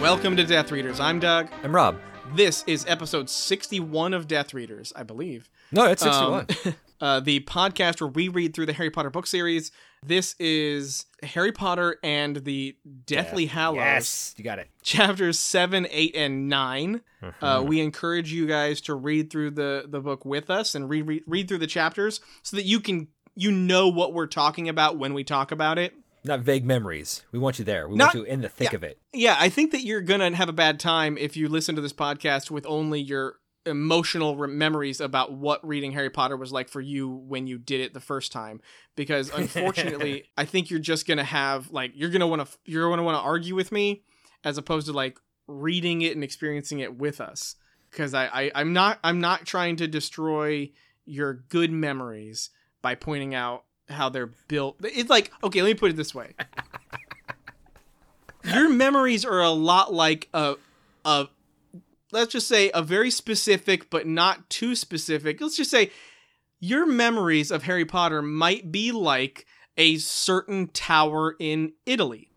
Welcome to Death Readers. I'm Doug. I'm Rob. This is episode 61 of Death Readers, I believe. No, it's 61. Um, uh, the podcast where we read through the Harry Potter book series. This is Harry Potter and the Deathly Hallows, Yes, you got it. chapters 7, 8, and 9. Uh, we encourage you guys to read through the, the book with us and read, read, read through the chapters so that you can you know what we're talking about when we talk about it. Not vague memories. We want you there. We Not- want you in the thick of it. Yeah, I think that you're gonna have a bad time if you listen to this podcast with only your emotional re- memories about what reading Harry Potter was like for you when you did it the first time. Because unfortunately, I think you're just gonna have like you're gonna want to you're gonna want to argue with me as opposed to like reading it and experiencing it with us. Because I, I I'm not I'm not trying to destroy your good memories by pointing out how they're built. It's like okay, let me put it this way your memories are a lot like a a let's just say a very specific but not too specific. Let's just say your memories of Harry Potter might be like a certain tower in Italy.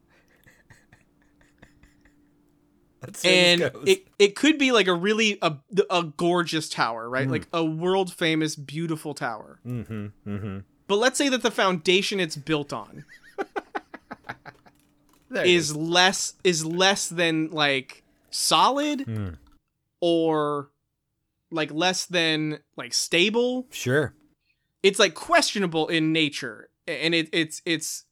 Let's see And goes. it, it could be like a really a, a gorgeous tower, right? Mm. Like a world famous beautiful tower. mm-hmm, mm-hmm. But let's say that the foundation it's built on is less is less than like solid Mm. or like less than like stable Sure. it's like questionable in nature and it, it's it's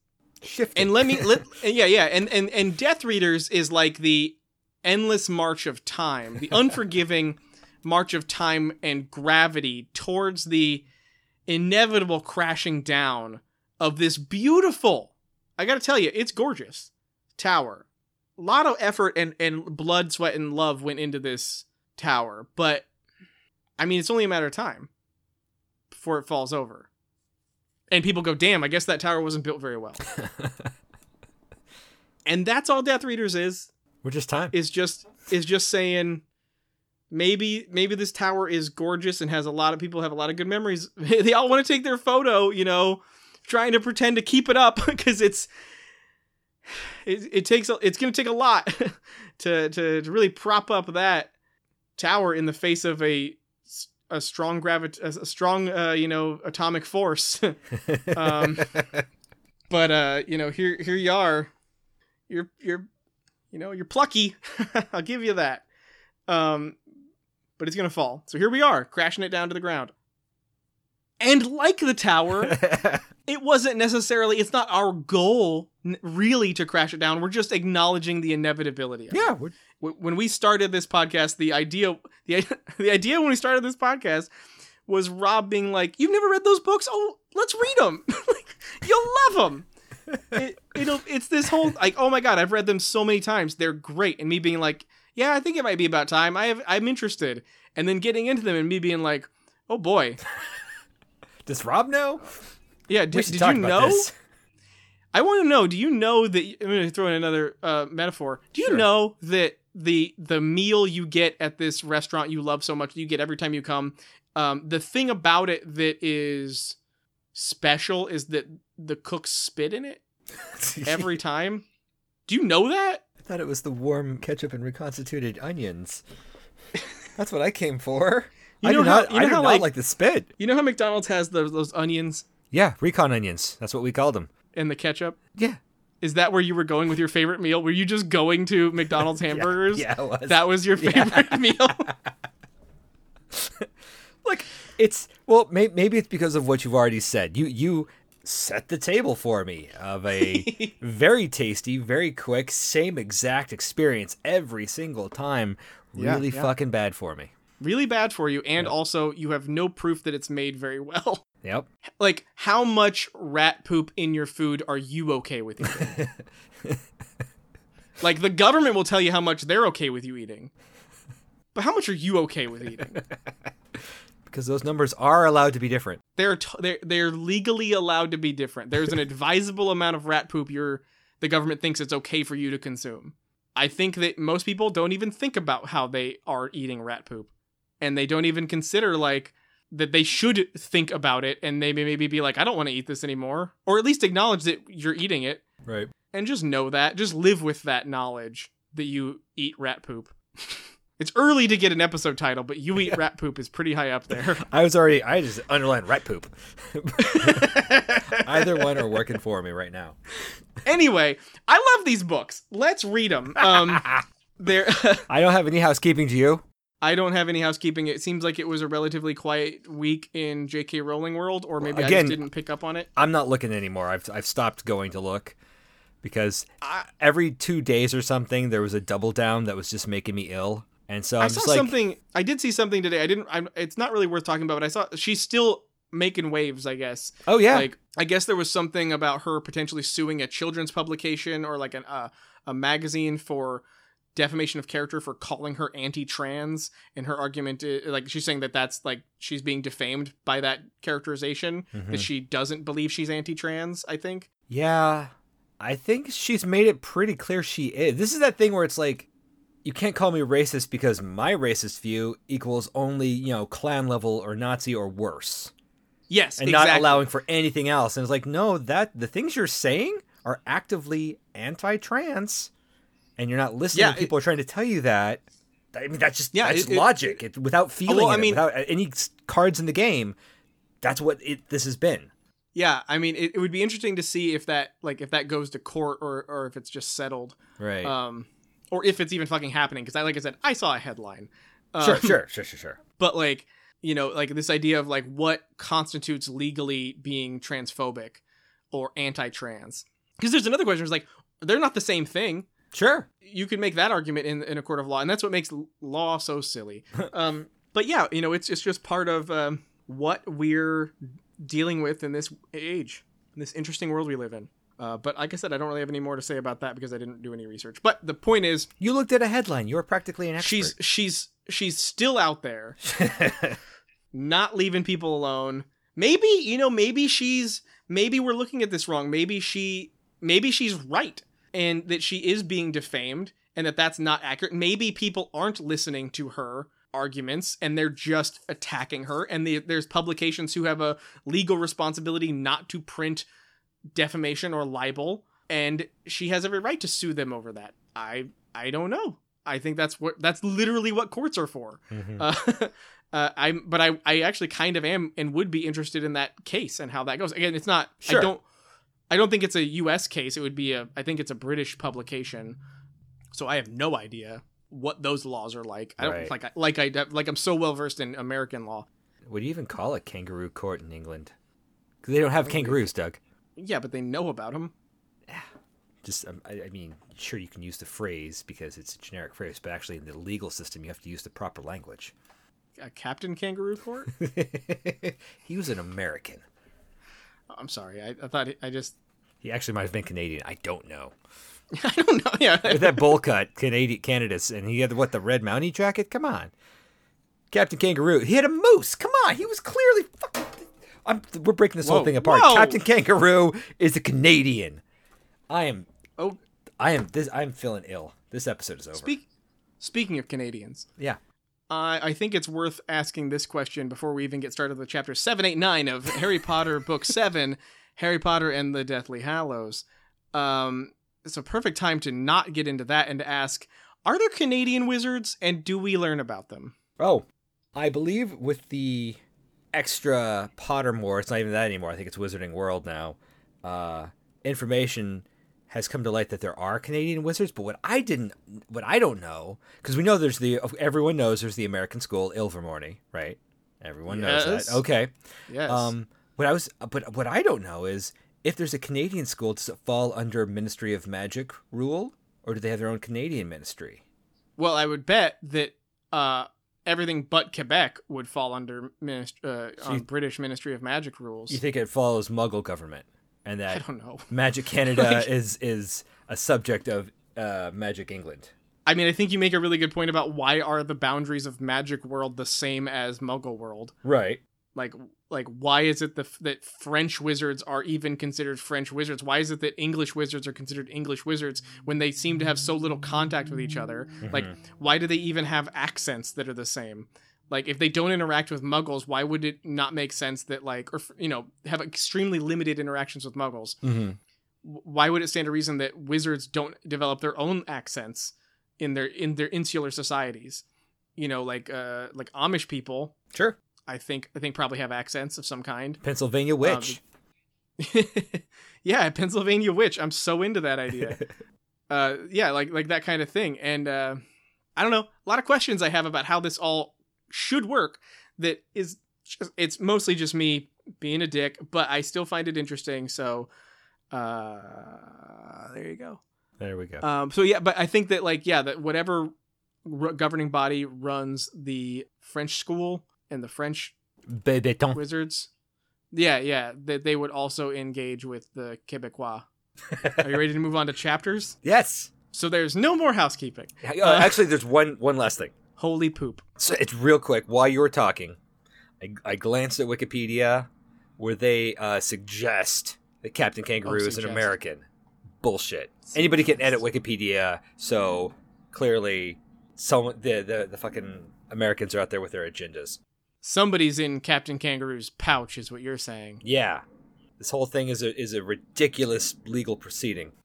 Shifting. and let me let yeah yeah and and and death readers is like the endless march of time the unforgiving march of time and gravity towards the inevitable crashing down of this beautiful i gotta tell you it's gorgeous tower. A lot of effort and and blood sweat and love went into this tower but i mean it's only a matter of time before it falls over. And people go damn i guess that tower wasn't built very well. And that's all death readers is. We're just time. is just is just saying maybe maybe this tower is gorgeous and has a lot of people have a lot of good memories. They all want to take their photo you know trying to pretend to keep it up because it's it, it takes a, it's going to take a lot to, to to really prop up that tower in the face of a a strong gravit a strong uh, you know atomic force. Um, but uh you know here here you are. You're you're you know you're plucky. I'll give you that. Um but it's gonna fall. So here we are crashing it down to the ground. And like the tower it wasn't necessarily it's not our goal really to crash it down. We're just acknowledging the inevitability of it. yeah. When we started this podcast the idea the, the idea when we started this podcast was rob being like you've never read those books? Oh let's read them like you'll love them it, it'll it's this whole like oh my god i've read them so many times. They're great. And me being like yeah i think it might be about time i have i'm interested and then getting into them and me being like oh boy does Rob know? yeah we did, should did talk you know this. I want to know. Do you know that? I'm going to throw in another uh, metaphor. Do you Sure. know that the the meal you get at this restaurant you love so much, you get every time you come. Um, the thing about it that is special is that the cooks spit in it every time. Do you know that? Thought it was the warm ketchup and reconstituted onions. That's what I came for. You I know do how- not. you I do how, not like- like the spit. You know how McDonald's has those those onions Yeah, recon onions. That's what we called them. and the ketchup. Yeah. Is that where you were going with your favorite meal? Were you just going to McDonald's hamburgers? Yeah, it was. That was your favorite meal. Look, it's well, may, maybe it's because of what you've already said. You you set the table for me of a very tasty, very quick, same exact experience every single time. Really yeah. fucking bad for me. really bad for you and also you have no proof that it's made very well Yep. like how much rat poop in your food are you okay with eating like the government will tell you how much they're okay with you eating but how much are you okay with eating Because those numbers are allowed to be different. they're t- they're, they're legally allowed to be different there's an advisable amount of rat poop you're the government thinks it's okay for you to consume i think that most people don't even think about how they are eating rat poop and they don't even consider like that they should think about it and they may maybe be like i don't want to eat this anymore or at least acknowledge that you're eating it Right. and just know that just live with that knowledge that you eat rat poop. it's early to get an episode title, but you eat rat poop is pretty high up there. I was already. I just underlined rat poop. Either one are working for me right now. anyway, I love these books. Let's read them. Um, there. I don't have any housekeeping to you. I don't have any housekeeping. It seems like it was a relatively quiet week in J.K. Rowling world, or maybe I Again- just didn't pick up on it. I'm not looking anymore. I've I've stopped going to look because I- every two days or something there was a double down that was just making me ill, and so I'm I saw like, something. I did see something today. I didn't. I'm, it's not really worth talking about, but I saw she's still making waves. I guess. oh yeah, Like I guess there was something about her potentially suing a children's publication or like an uh, a magazine for defamation of character for calling her anti-trans and her argument i- like she's saying that that's like she's being defamed by that characterization Mhm. that she doesn't believe she's anti-trans i think yeah. I think she's made it pretty clear she is. This is that thing where it's like. You can't call me racist because my racist view equals only, you know, Klan level or Nazi or worse. yes and exactly. not allowing for anything else. And it's like, no, that the things you're saying are actively anti-trans, and you're not listening. Yeah, to people are trying to tell you that. I mean, that's just Yeah, that's it- it- logic. It, without feeling well, I mean- without any cards in the game, that's what it this has been. yeah i mean it, it would be interesting to see if that like if that goes to court or or if it's just settled Right. um or if it's even fucking happening because i like i said i saw a headline. Um, sure, sure, sure, sure, sure. but like you know like this idea of like what constitutes legally being transphobic or anti-trans. Because there's another question it's like they're not the same thing. Sure. you could make that argument in, in a court of law and that's what makes law so silly. Um but yeah you know it's it's just part of um what we're dealing with in this age in this interesting world we live in uh, but like I said, I don't really have any more to say about that because I didn't do any research. But the point is, You looked at a headline. You were practically an expert. she's she's she's still out there not leaving people alone. Maybe, you know, maybe she's maybe we're looking at this wrong. Maybe she maybe she's right and that she is being defamed and that that's not accurate. Maybe people aren't listening to her arguments and they're just attacking her and the, there's publications who have a legal responsibility not to print defamation or libel and she has every right to sue them over that. I I don't know. I think that's what that's literally what courts are for. Mhm. Uh, uh, I'm, but I, I actually kind of am and would be interested in that case and how that goes. Again, it's not. Sure. I don't. I don't think it's a U.S. case. It would be a. I think it's a British publication. So I have no idea what those laws are like. I don't Right. like. I, like I like I'm so well versed in American law. What do you even call a kangaroo court in England? Because they don't have kangaroos, Doug. Yeah, but they know about them. just um, I, I mean sure you can use the phrase because it's a generic phrase but actually in the legal system you have to use the proper language Captain Kangaroo Court. he was an american I'm sorry. I, I thought it- I just. he actually might have been canadian i don't know I don't know. Yeah. with that bowl cut canadian candidates and he had what the red mountie jacket come on captain kangaroo he had a moose come on he was clearly fucking I'm, we're breaking this whole thing apart Whoa. captain kangaroo is a canadian i am oh, i am this i'm feeling ill this episode is over speak. Speaking of Canadians, yeah I I think it's worth asking this question before we even get started with chapter 789 of Harry Potter Book 7, Harry Potter and the Deathly Hallows. Um, it's a perfect time to not get into that and to ask Are there Canadian wizards and do we learn about them? Oh, I believe with the extra Pottermore, it's not even that anymore. I think it's Wizarding World now. Uh, information has come to light that there are Canadian wizards, but what I didn't, what I don't know, because we know there's the everyone knows there's the American school Ilvermorny, right? Everyone knows Yes. that. Okay. Yes. Um, what I was, but what I don't know is if there's a Canadian school, does it fall under Ministry of Magic rule, or do they have their own Canadian ministry? well, I would bet that uh, everything but Quebec would fall under minist- uh, So on you- British Ministry of Magic rules. You think it follows Muggle government, and that I don't know. Magic Canada Like- is is a subject of uh, Magic England. I mean, I think you make a really good point about why are the boundaries of Magic World the same as Muggle World? Right. like like why is it the, that french wizards are even considered french wizards why is it that english wizards are considered english wizards when they seem to have so little contact with each other like why do they even have accents that are the same like if they don't interact with muggles why would it not make sense that like or you know have extremely limited interactions with muggles Mm-hmm. Why would it stand to reason that wizards don't develop their own accents in their in their insular societies. You know, like uh like Amish people. Sure. I think I think probably have accents of some kind. Pennsylvania witch. yeah, Pennsylvania witch. I'm so into that idea. uh, yeah, like like that kind of thing. And uh, I don't know, a lot of questions I have about how this all should work. That is, just, it's mostly just me being a dick, but I still find it interesting. So, uh, there you go. there we go. Um, so yeah, but I think that like yeah, that whatever r- governing body runs the French school and the French béton. wizards. Yeah, yeah, that they would also engage with the Quebecois. Are you ready to move on to chapters? Yes. So there's no more housekeeping. Uh, actually, there's one one last thing. Holy poop. So it's real quick. While you were talking, I, I glanced at Wikipedia, where they uh, suggest that Captain Kangaroo is an. American. Bullshit. Anybody can edit Wikipedia, so clearly, some the, the the fucking Americans are out there with their agendas. Somebody's in Captain Kangaroo's pouch, is what you're saying. Yeah, this whole thing is a is a ridiculous legal proceeding.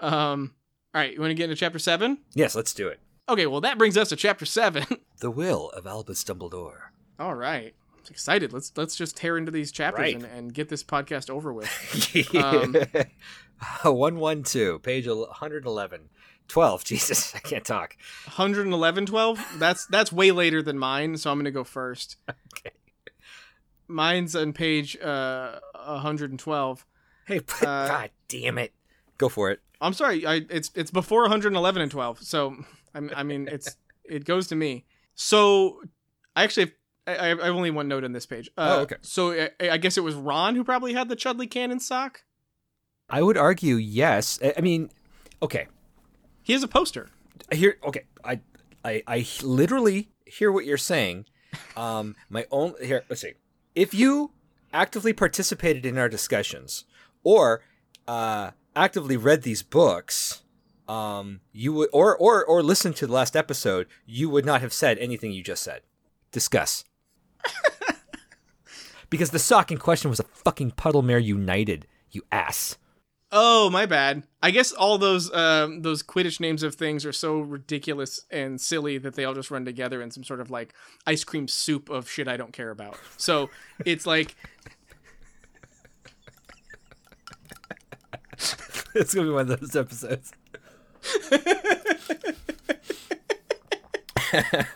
Um, all right, you want to get into chapter seven? Yes, let's do it. Okay, well that brings us to chapter seven. The will of Albus Dumbledore. all right, I'm excited. Let's let's just tear into these chapters Right. and, and get this podcast over with. Um, One one two, page one hundred eleven. 12 jesus i can't talk. 111 12 that's that's way later than mine so i'm gonna go first. Okay. mine's on page uh 112 hey Uh, god damn it. Go for it. I'm sorry I, it's it's before 111 and 12 so i, I mean it's it goes to me. So i actually I, I have only one note on this page. Uh, Oh, okay. so I, I guess it was ron who probably had the chudley cannon sock? I would argue yes. I mean okay he has a poster. Here okay I, I i literally hear what you're saying. Um my own here let's see. If you actively participated in our discussions or uh actively read these books um you would or or or listened to the last episode you would not have said anything you just said. Discuss. Because the sock in question was a fucking Puddlemere United you ass Oh, my bad. I guess all those um, those Quidditch names of things are so ridiculous and silly that they all just run together in some sort of like ice cream soup of shit I don't care about. So it's like it's gonna be one of those episodes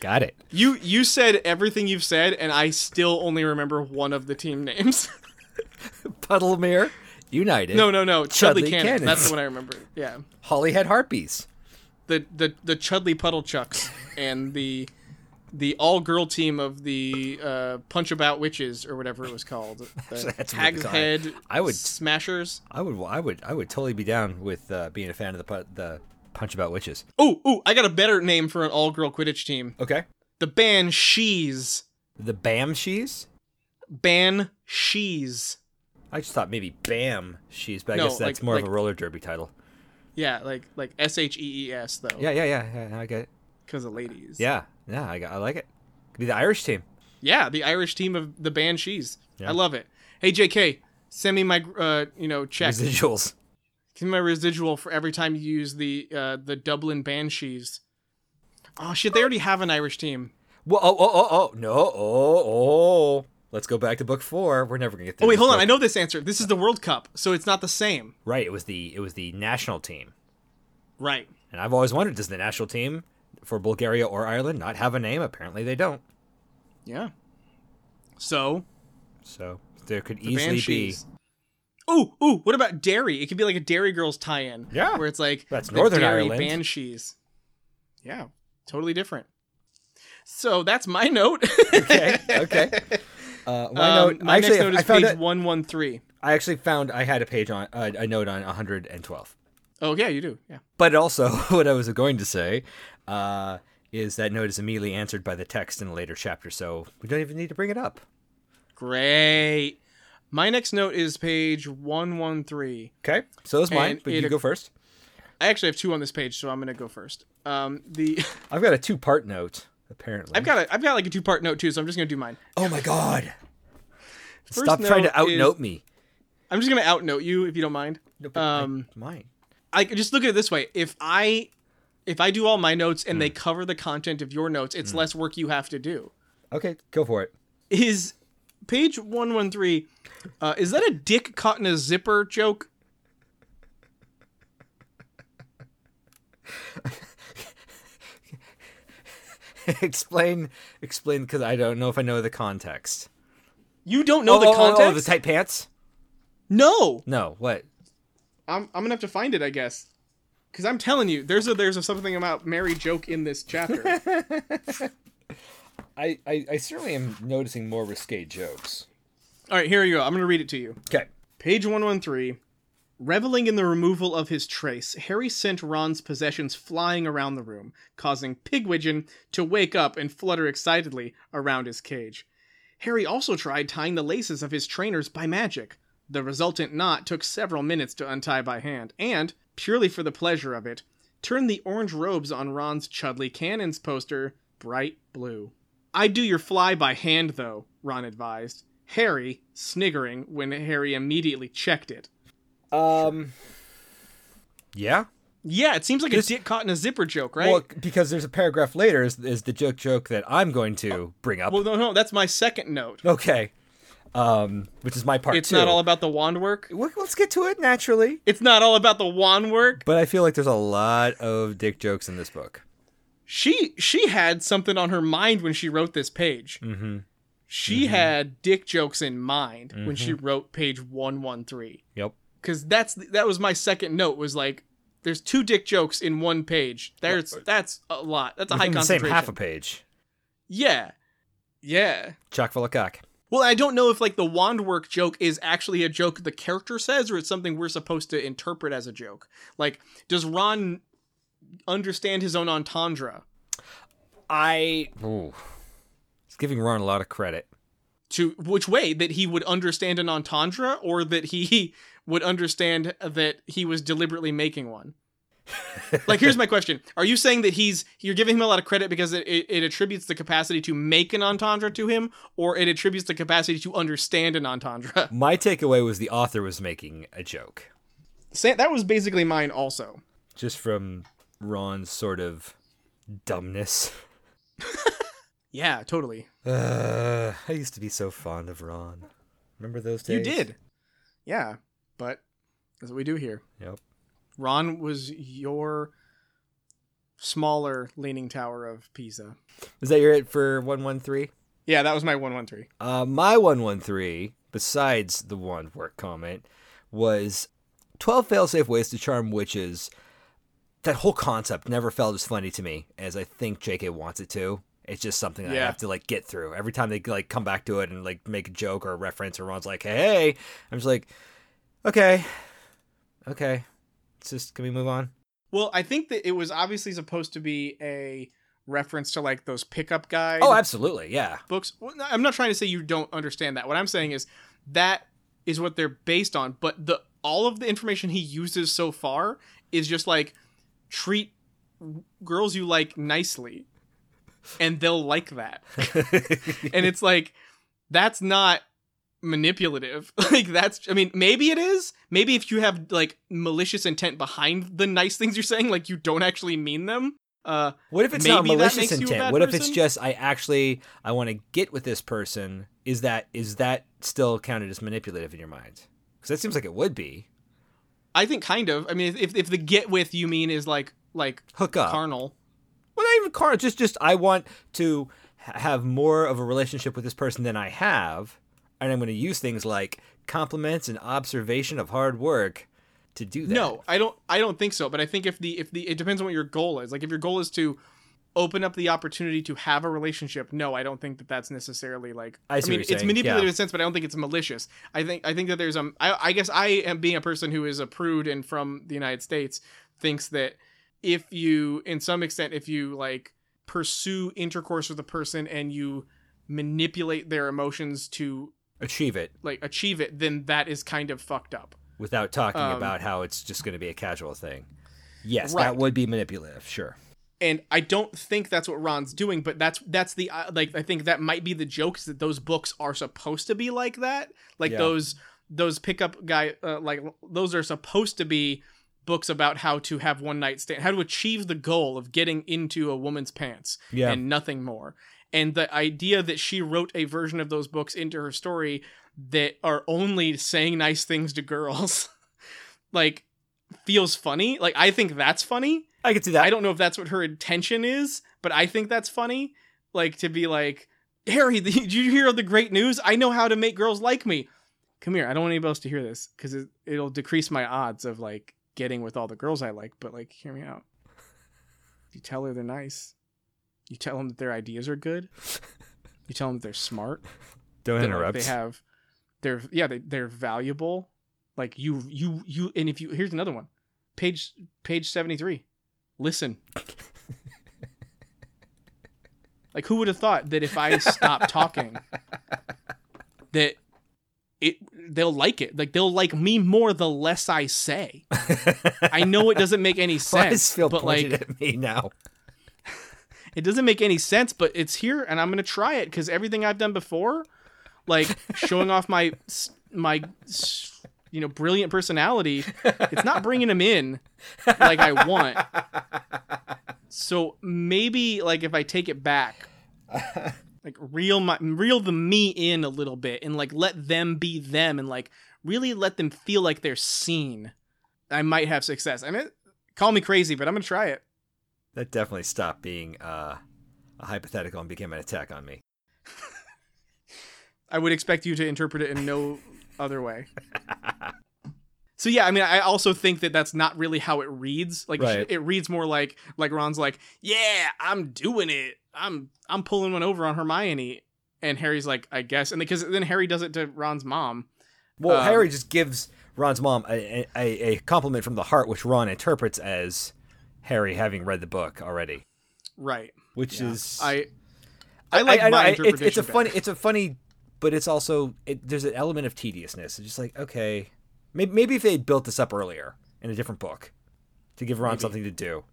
got it you you said everything you've said, and I still only remember one of the team names. Puddlemere United. no, no, no, Chudley, Chudley Cannons. Cannons. That's the one I remember. Yeah, Holyhead Harpies. the the the Chudley Puddle Chucks and the the all girl team of the uh, Punch About Witches or whatever it was called. The That's Hag's they call it. Head. I would- Smashers. I would, I would, I would totally be down with uh, being a fan of the the Punch About Witches. Oh, oh, I got a better name for an all girl Quidditch team. Okay. The Banshees. The Bam Shees. Banshees. I just thought maybe Bam Shees, but I No, guess that's like- more like- of a roller derby title. Yeah, like like S H E E S though. Yeah, yeah, yeah, yeah. I get it. Because of ladies. Yeah, yeah. I, got- I like it. Could be the Irish team. Yeah, the Irish team of the Banshees. Yeah. I love it. Hey JK, send me my uh you know check. Residuals. Give me my residual for every time you use the uh the Dublin Banshees. Oh shit, they already have an Irish team. Well, oh, oh, oh, oh, no, oh, oh. Let's go back to book four. We're never gonna get. Through Oh wait, hold on. I know this answer. This is the World Cup, so it's not the same. Right. It was the it was the national team, Right. and I've always wondered: does the national team for Bulgaria or Ireland not have a name? Apparently, they don't. Yeah. So So there could the easily Banshees. Ooh, ooh, what about Dairy? It could be like a Dairy Girls tie-in. Yeah. Where it's like That's the Northern Dairy Ireland. Banshees. Yeah, totally different. So that's my note. okay. Okay. Uh, my Um, note. my actually, next note I is found page one one three. I actually found I had a page on uh, a note on 112. Oh yeah, you do. Yeah. But also, what I was going to say uh, is that note is immediately answered by the text in a later chapter, so we don't even need to bring it up. Great. My next note is page one one three. Okay. So is mine, And but you go first. I actually have two on this page, so I'm gonna go first. Um, the I've got a two-part note. Apparently, I've got a I've got like a two part note too, so I'm just gonna do mine. Oh my god! First Stop trying to is- outnote me. I'm just gonna outnote you if you don't mind. No, Um, I- mine. I just look at it this way: if I if I do all my notes and they cover the content of your notes, it's less work you have to do. Okay, go for it. Is page one one three? Uh, is that a dick caught in a zipper joke? explain, explain, because I don't know if I know the context. You don't know oh, the oh, oh, context? Oh, the tight pants? no, No, what? I'm I'm gonna have to find it, I guess. Because I'm telling you, there's a there's a something about Mary joke in this chapter. I, I, I certainly am noticing more risque jokes. all right, here you go. I'm gonna read it to you. Okay. Page 113. Reveling in the removal of his trace, Harry sent Ron's possessions flying around the room, causing Pigwidgeon to wake up and flutter excitedly around his cage. Harry also tried tying the laces of his trainers by magic. The resultant knot took several minutes to untie by hand, and, purely for the pleasure of it, turned the orange robes on Ron's Chudley Cannons poster bright blue. I'd do your fly by hand, though, Ron advised. Harry, sniggering when Harry immediately checked it. Um. Yeah. Yeah, it seems like Just- a dick caught in a zipper joke, right? Well, because there's a paragraph later is, is the joke joke that I'm going to bring up. well, no, no, that's my second note. okay. Um, which is my part It's two. not all about the wand work. Well, Let's get to it naturally. It's not all about the wand work. But I feel like there's a lot of dick jokes in this book. She she had something on her mind when she wrote this page. Mm-hmm. She had dick jokes in mind when she wrote page 113. Yep. Cuz that's that was my second note was like there's two dick jokes in one page. There's that's a lot. That's a high Within the same half a page. yeah. Yeah. Chock full of cock. Well, I don't know if like the wand work joke is actually a joke the character says or it's something we're supposed to interpret as a joke. Like, does Ron understand his own entendre I. Ooh. It's giving Ron a lot of credit. to which way that he would understand an entendre or that he would understand that he was deliberately making one? like here's my question are you saying that he's you're giving him a lot of credit because it, it, it attributes the capacity to make an entendre to him or it attributes the capacity to understand an entendre My takeaway was the author was making a joke. Sa- that was basically mine also Just from Ron's sort of dumbness. yeah totally Uh, I used to be so fond of Ron. Remember those days? You did. Yeah, but that's what we do here. Yep. Ron was your smaller leaning tower of Pisa. Is that your it for 113? Yeah, that was my 113. Uh, my 113, besides the wand work comment, was 12 failsafe ways to charm witches. That whole concept never felt as funny to me as I think JK wants it to. It's just something that I have to like get through. Every time they like come back to it and like make a joke or a reference or Ron's like, hey, hey, I'm just like, okay, okay. It's just, can we move on? Well, I think that it was obviously supposed to be a reference to like those pickup guide Oh, absolutely. Yeah. books. Well, I'm not trying to say you don't understand that. What I'm saying is that is what they're based on, but the all of the information he uses so far is just like treat girls you like nicely and they'll like that. and it's like that's not manipulative like that's i mean maybe it is maybe if you have like malicious intent behind the nice things you're saying like you don't actually mean them uh What if it's not malicious makes you a intent? What if it's just I actually I want to get with this person? Is that is that still counted as manipulative in your mind? Because that seems like it would be. i think kind of i mean if if the get with you mean is like like Hook up. carnal well, not even carnal, Just just I want to have more of a relationship with this person than I have, and I'm going to use things like compliments and observation of hard work to do that. no i don't i don't think so but i think if the if the it depends on what your goal is like if your goal is to open up the opportunity to have a relationship no i don't think that that's necessarily like I what mean it's saying, manipulative yeah. in a sense but i don't think it's malicious i think i think that there's um I, I guess i am being a person who is a prude and from the united states thinks that if you in some extent if you like pursue intercourse with a person and you manipulate their emotions to achieve it like achieve it then that is kind of fucked up without talking Um, about how it's just going to be a casual thing. Yes, Right. that would be manipulative. Sure. and I don't think that's what Ron's doing, but that's that's the uh, like I think that might be the joke is that those books are supposed to be like that, like Yeah. those those pickup guy uh, like those are supposed to be books about how to have one night stand, how to achieve the goal of getting into a woman's pants Yeah. and nothing more. And the idea that she wrote a version of those books into her story that are only saying nice things to girls, like, feels funny. Like, I think that's funny. I can see that. I don't know if that's what her intention is, but I think that's funny. Like, to be like, Harry, did you hear the great news? I know how to make girls like me. Come here. I don't want anybody else to hear this because it, it'll decrease my odds of like getting with all the girls I like. But like, hear me out. You tell her they're nice. You tell them that their ideas are good. You tell them that they're smart. don't like, interrupt. They have, they're yeah, they they're valuable. Like you you you, and if you here's another one, page page seventy three. Listen. like who would have thought that if I stop talking, that it they'll like it. Like they'll like me more the less I say. I know it doesn't make any Why is sense, Phil but like at me now? It doesn't make any sense, but it's here, and I'm gonna try it because everything I've done before, like showing off my my you know brilliant personality, it's not bringing him in like I want. So maybe like if I take it back, like reel my reel the me in a little bit, and like let them be them, and like really let them feel like they're seen. I might have success. I mean, call me crazy, but I'm gonna try it. That definitely stopped being uh, a hypothetical and became an attack on me. I would expect you to interpret it in no other way. So yeah, I mean, I also think that that's not really how it reads. Like Right. it reads more like like Ron's like, "Yeah, I'm doing it. I'm I'm pulling one over on Hermione," and Harry's like, "I guess," and because then Harry does it to Ron's mom. Well, Um, Harry just gives Ron's mom a, a, a compliment from the heart, which Ron interprets as Harry having read the book already, Right. which Yeah. is I I like know, my I- interpretation. It's, it's a better. funny, it's a funny, but it's also it, there's an element of tediousness. It's just like okay, maybe maybe if they had built this up earlier in a different book to give Ron Maybe. something to do,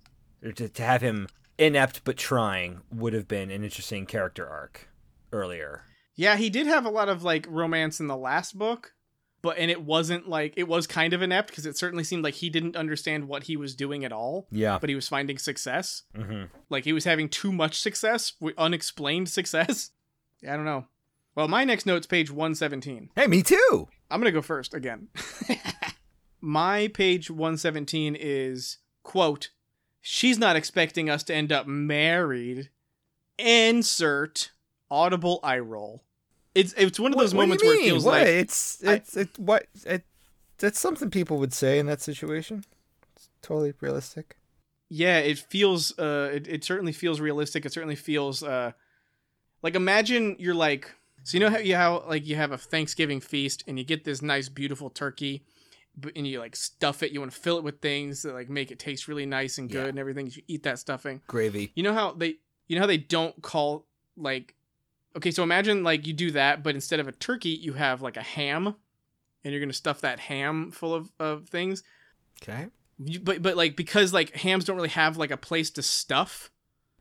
or to, to have him inept but trying would have been an interesting character arc earlier. Yeah, he did have a lot of like romance in the last book, but and it wasn't like it was kind of inept because it certainly seemed like he didn't understand what he was doing at all, Yeah. but he was finding success. hmm Like he was having too much success, unexplained success. Yeah, I don't know. Well, my next note's page 117. Hey, me too. I'm going to go first again. my page 117 is quote, "She's not expecting us to end up married." Insert audible eye roll. It's it's one of those What- what moments you where it feels What? like it's I- it's it what it that's something people would say in that situation. It's totally realistic. yeah it feels uh it, it certainly feels realistic it certainly feels uh like imagine you're like so you know how you how like you have a thanksgiving feast and you get this nice beautiful turkey and you like stuff it you want to fill it with things that like make it taste really nice and good Yeah. and everything you eat that stuffing Gravy. you know how they you know how they don't call like okay so imagine like you do that but instead of a turkey you have like a ham and you're gonna stuff that ham full of, of things Okay. you, but but like because like hams don't really have like a place to stuff.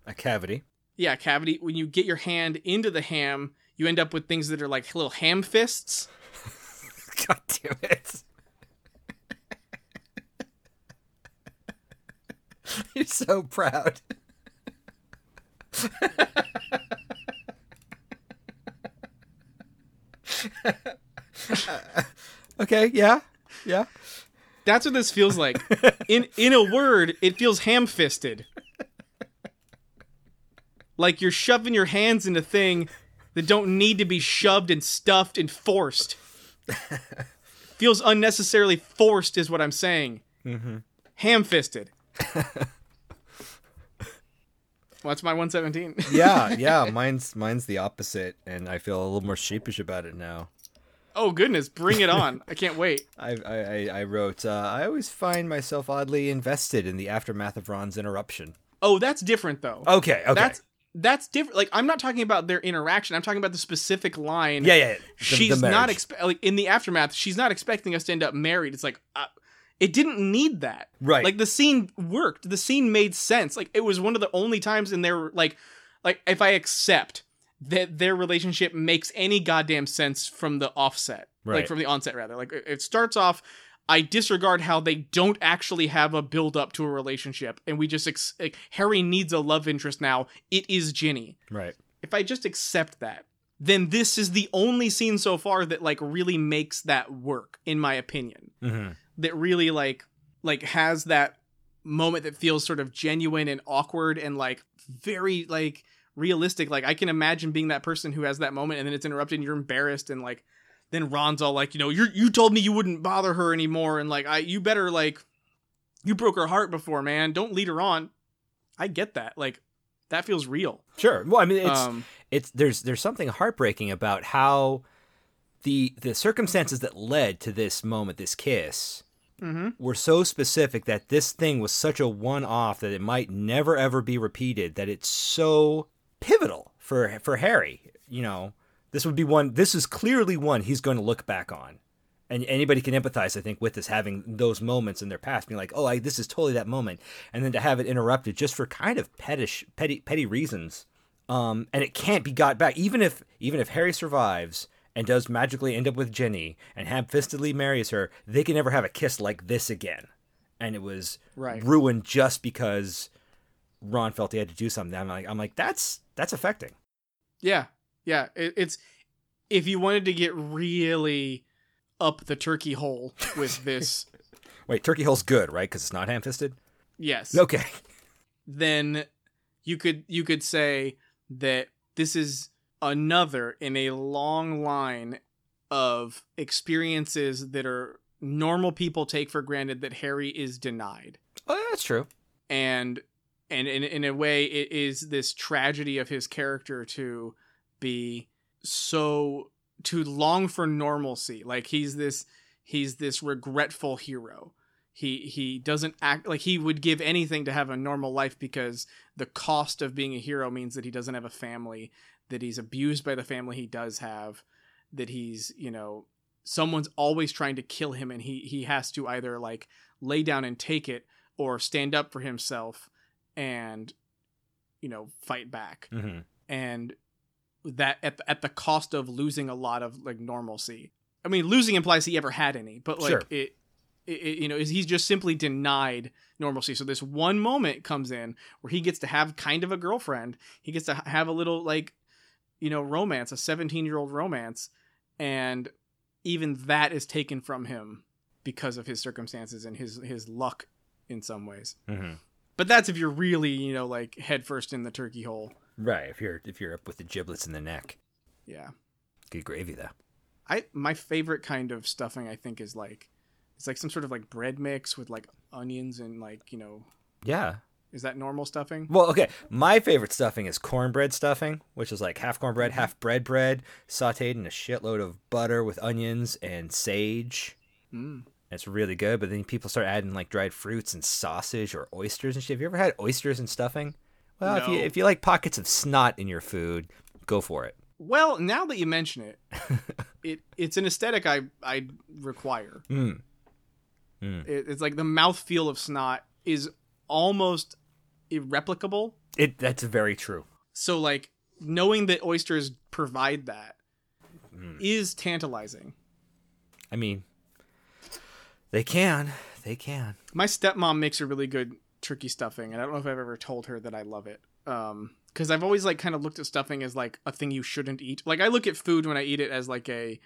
A cavity. Yeah, cavity. When you get your hand into the ham, you end up with things that are like little ham fists. God damn it. You're so proud. okay, yeah. Yeah. That's what this feels like. in in a word, it feels ham fisted. Like you're shoving your hands into thing that don't need to be shoved and stuffed and forced. feels unnecessarily forced, is what I'm saying. Mm-hmm. Ham fisted. What's my 117? Yeah, yeah. Mine's mine's the opposite, and I feel a little more sheepish about it now. Oh goodness, bring it on! I can't wait. I I, I- I wrote. Uh, I always find myself oddly invested in the aftermath of Ron's interruption. Oh, that's different though. Okay, okay. That's that's different. Like I'm not talking about their interaction. I'm talking about the specific line. yeah, yeah. yeah. The- she's the not expe- like in the aftermath. She's not expecting us to end up married. It's like uh, it didn't need that. right. Like the scene worked. The scene made sense. Like it was one of the only times in their like like if I accept that their relationship makes any goddamn sense from the offset. Right. Like from the onset rather. Like it- starts off I disregard how they don't actually have a build up to a relationship, and we just ex- like, Harry needs a love interest now. It is Ginny. Right. If I just accept that, then this is the only scene so far that like really makes that work, in my opinion. Mm-hmm. That really like like has that moment that feels sort of genuine and awkward and like very like realistic. Like I can imagine being that person who has that moment and then it's interrupted and you're embarrassed and like then Ron's all like, you know, you you told me you wouldn't bother her anymore and like I you better like you broke her heart before, man. Don't lead her on. I get that. Like that feels real. Sure. Well, I mean, it's um it's there's there's something heartbreaking about how the the circumstances that led to this moment, this kiss, mhm. were so specific that this thing was such a one off that it might never ever be repeated. That it's so pivotal for for Harry. You know, this would be one. This is clearly one he's going to look back on. And anybody can empathize, I think, with this having those moments in their past, being like, "Oh, I, this is totally that moment," and then to have it interrupted just for kind of pettish, petty, petty reasons, um, and it can't be got back. Even if, even if Harry survives and does magically end up with Ginny, and ham-fistedly marries her, they can never have a kiss like this again. And it was Right. ruined just because Ron felt he had to do something. I'm like, I'm like, that's that's affecting. Yeah, yeah. It, it's if you wanted to get really up the turkey hole with this, Wait, Turkey Hole's good, right? Because it's not ham-fisted. yes, Okay. then you could you could say that this is another in a long line of experiences that are normal people take for granted that Harry is denied. Oh, that's true. and and in, in a way it is this tragedy of his character to be so to long for normalcy like he's this he's this regretful hero he he doesn't act like he would give anything to have a normal life because the cost of being a hero means that he doesn't have a family that he's abused by the family he does have that he's you know someone's always trying to kill him and he he has to either like lay down and take it or stand up for himself and you know fight back Mm-hmm. and that at the, at the cost of losing a lot of like normalcy i mean losing implies he ever had any but like Sure. it, it, you know is he's just simply denied normalcy so this one moment comes in where he gets to have kind of a girlfriend he gets to have a little like you know romance a 17 year old romance and even that is taken from him because of his circumstances and his his luck in some ways Mm-hmm. but that's if you're really you know like head first in the turkey hole Right. If you're if you're up with the giblets in the neck, yeah good gravy though. I my favorite kind of stuffing I think is like it's like some sort of like bread mix with like onions and like you know Yeah. Is that normal stuffing? Well, okay. My favorite stuffing is cornbread stuffing, which is like half cornbread, half bread bread, sautéed in a shitload of butter with onions and sage. Mm. It's really good. But then people start adding like dried fruits and sausage or oysters and shit. Have you ever had oysters and stuffing? Well, if you if you like pockets of snot in your food, go for it. Well, now that you mention it, it it's an aesthetic I I require. Mm. It, it's like the mouthfeel of snot is almost irreplicable. It that's very true. So like knowing that oysters provide that is Mm. tantalizing. I mean, they can, they can. My stepmom makes a really good turkey stuffing, and I don't know if I've ever told her that I love it. Um, because I've always like kind of looked at stuffing as like a thing you shouldn't eat. Like I look at food when I eat it as like a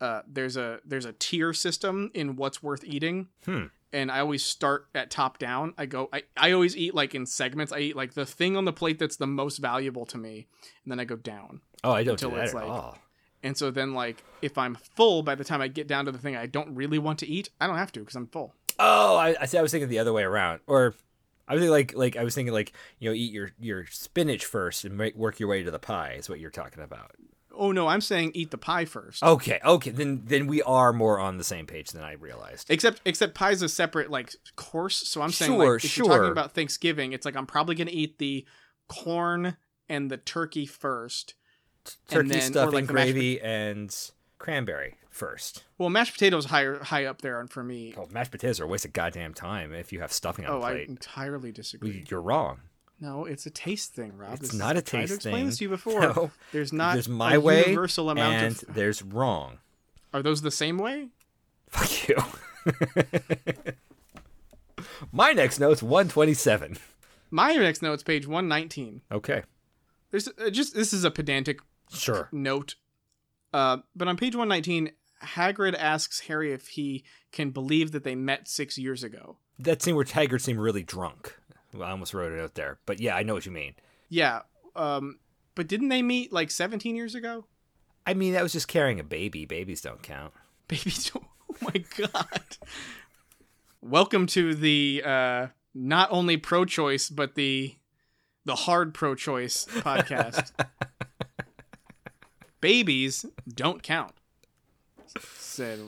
uh, there's a there's a tier system in what's worth eating. Hmm. And I always start at top down. I go I, I always eat like in segments. I eat like the thing on the plate that's the most valuable to me, and then I go down. Oh, I don't do that it's at like- all. And so then like if I'm full by the time I get down to the thing I don't really want to eat, I don't have to because I'm full. Oh, I, I see. I was thinking the other way around, or I was thinking like like I was thinking like you know eat your your spinach first and make, work your way to the pie is what you're talking about. Oh no, I'm saying eat the pie first. Okay, okay, then then we are more on the same page than I realized. Except except pie's a separate like course. So I'm saying Sure, like, if you're talking about Thanksgiving, it's like I'm probably gonna eat the corn and the turkey first. Turkey then- or stuffing, like the mashed gravy, and cranberry first. Well, mashed potatoes higher high up there and for me. Oh, mashed potatoes are a waste of goddamn time if you have stuffing on Oh, the I entirely disagree. You're wrong. No, it's a taste thing, Rob. It's This is- not a I tried to taste thing. this to you before. No. There's not. there's my a way Universal amount and of. there's wrong. Are those the same way? Fuck you. My next note's 127. My next note's page 119. Okay. There's uh, just this is a pedantic Sure. note. Uh, but on page 119, Hagrid asks Harry if he can believe that they met six years ago. That scene where Hagrid seemed really drunk. Well, I almost wrote it out there. But yeah, I know what you mean. Yeah. Um, but didn't they meet like 17 years ago? I mean, that was just carrying a baby. Babies don't count. Babies don't. Oh my god. Welcome to the uh, not only pro-choice but the the hard pro-choice podcast. Babies don't count. Said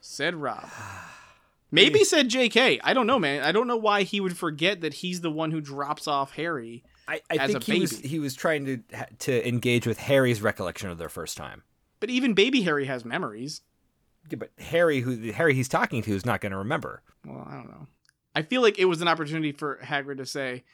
said Rob. Maybe said J.K. I don't know, man. I don't know why he would forget that he's the one who drops off Harry. I, I As think a he was he was trying to to engage with Harry's recollection of their first time. But even baby Harry has memories. Yeah, but Harry, who Harry he's talking to, is not going to remember. Well, I don't know. I feel like it was an opportunity for Hagrid to say,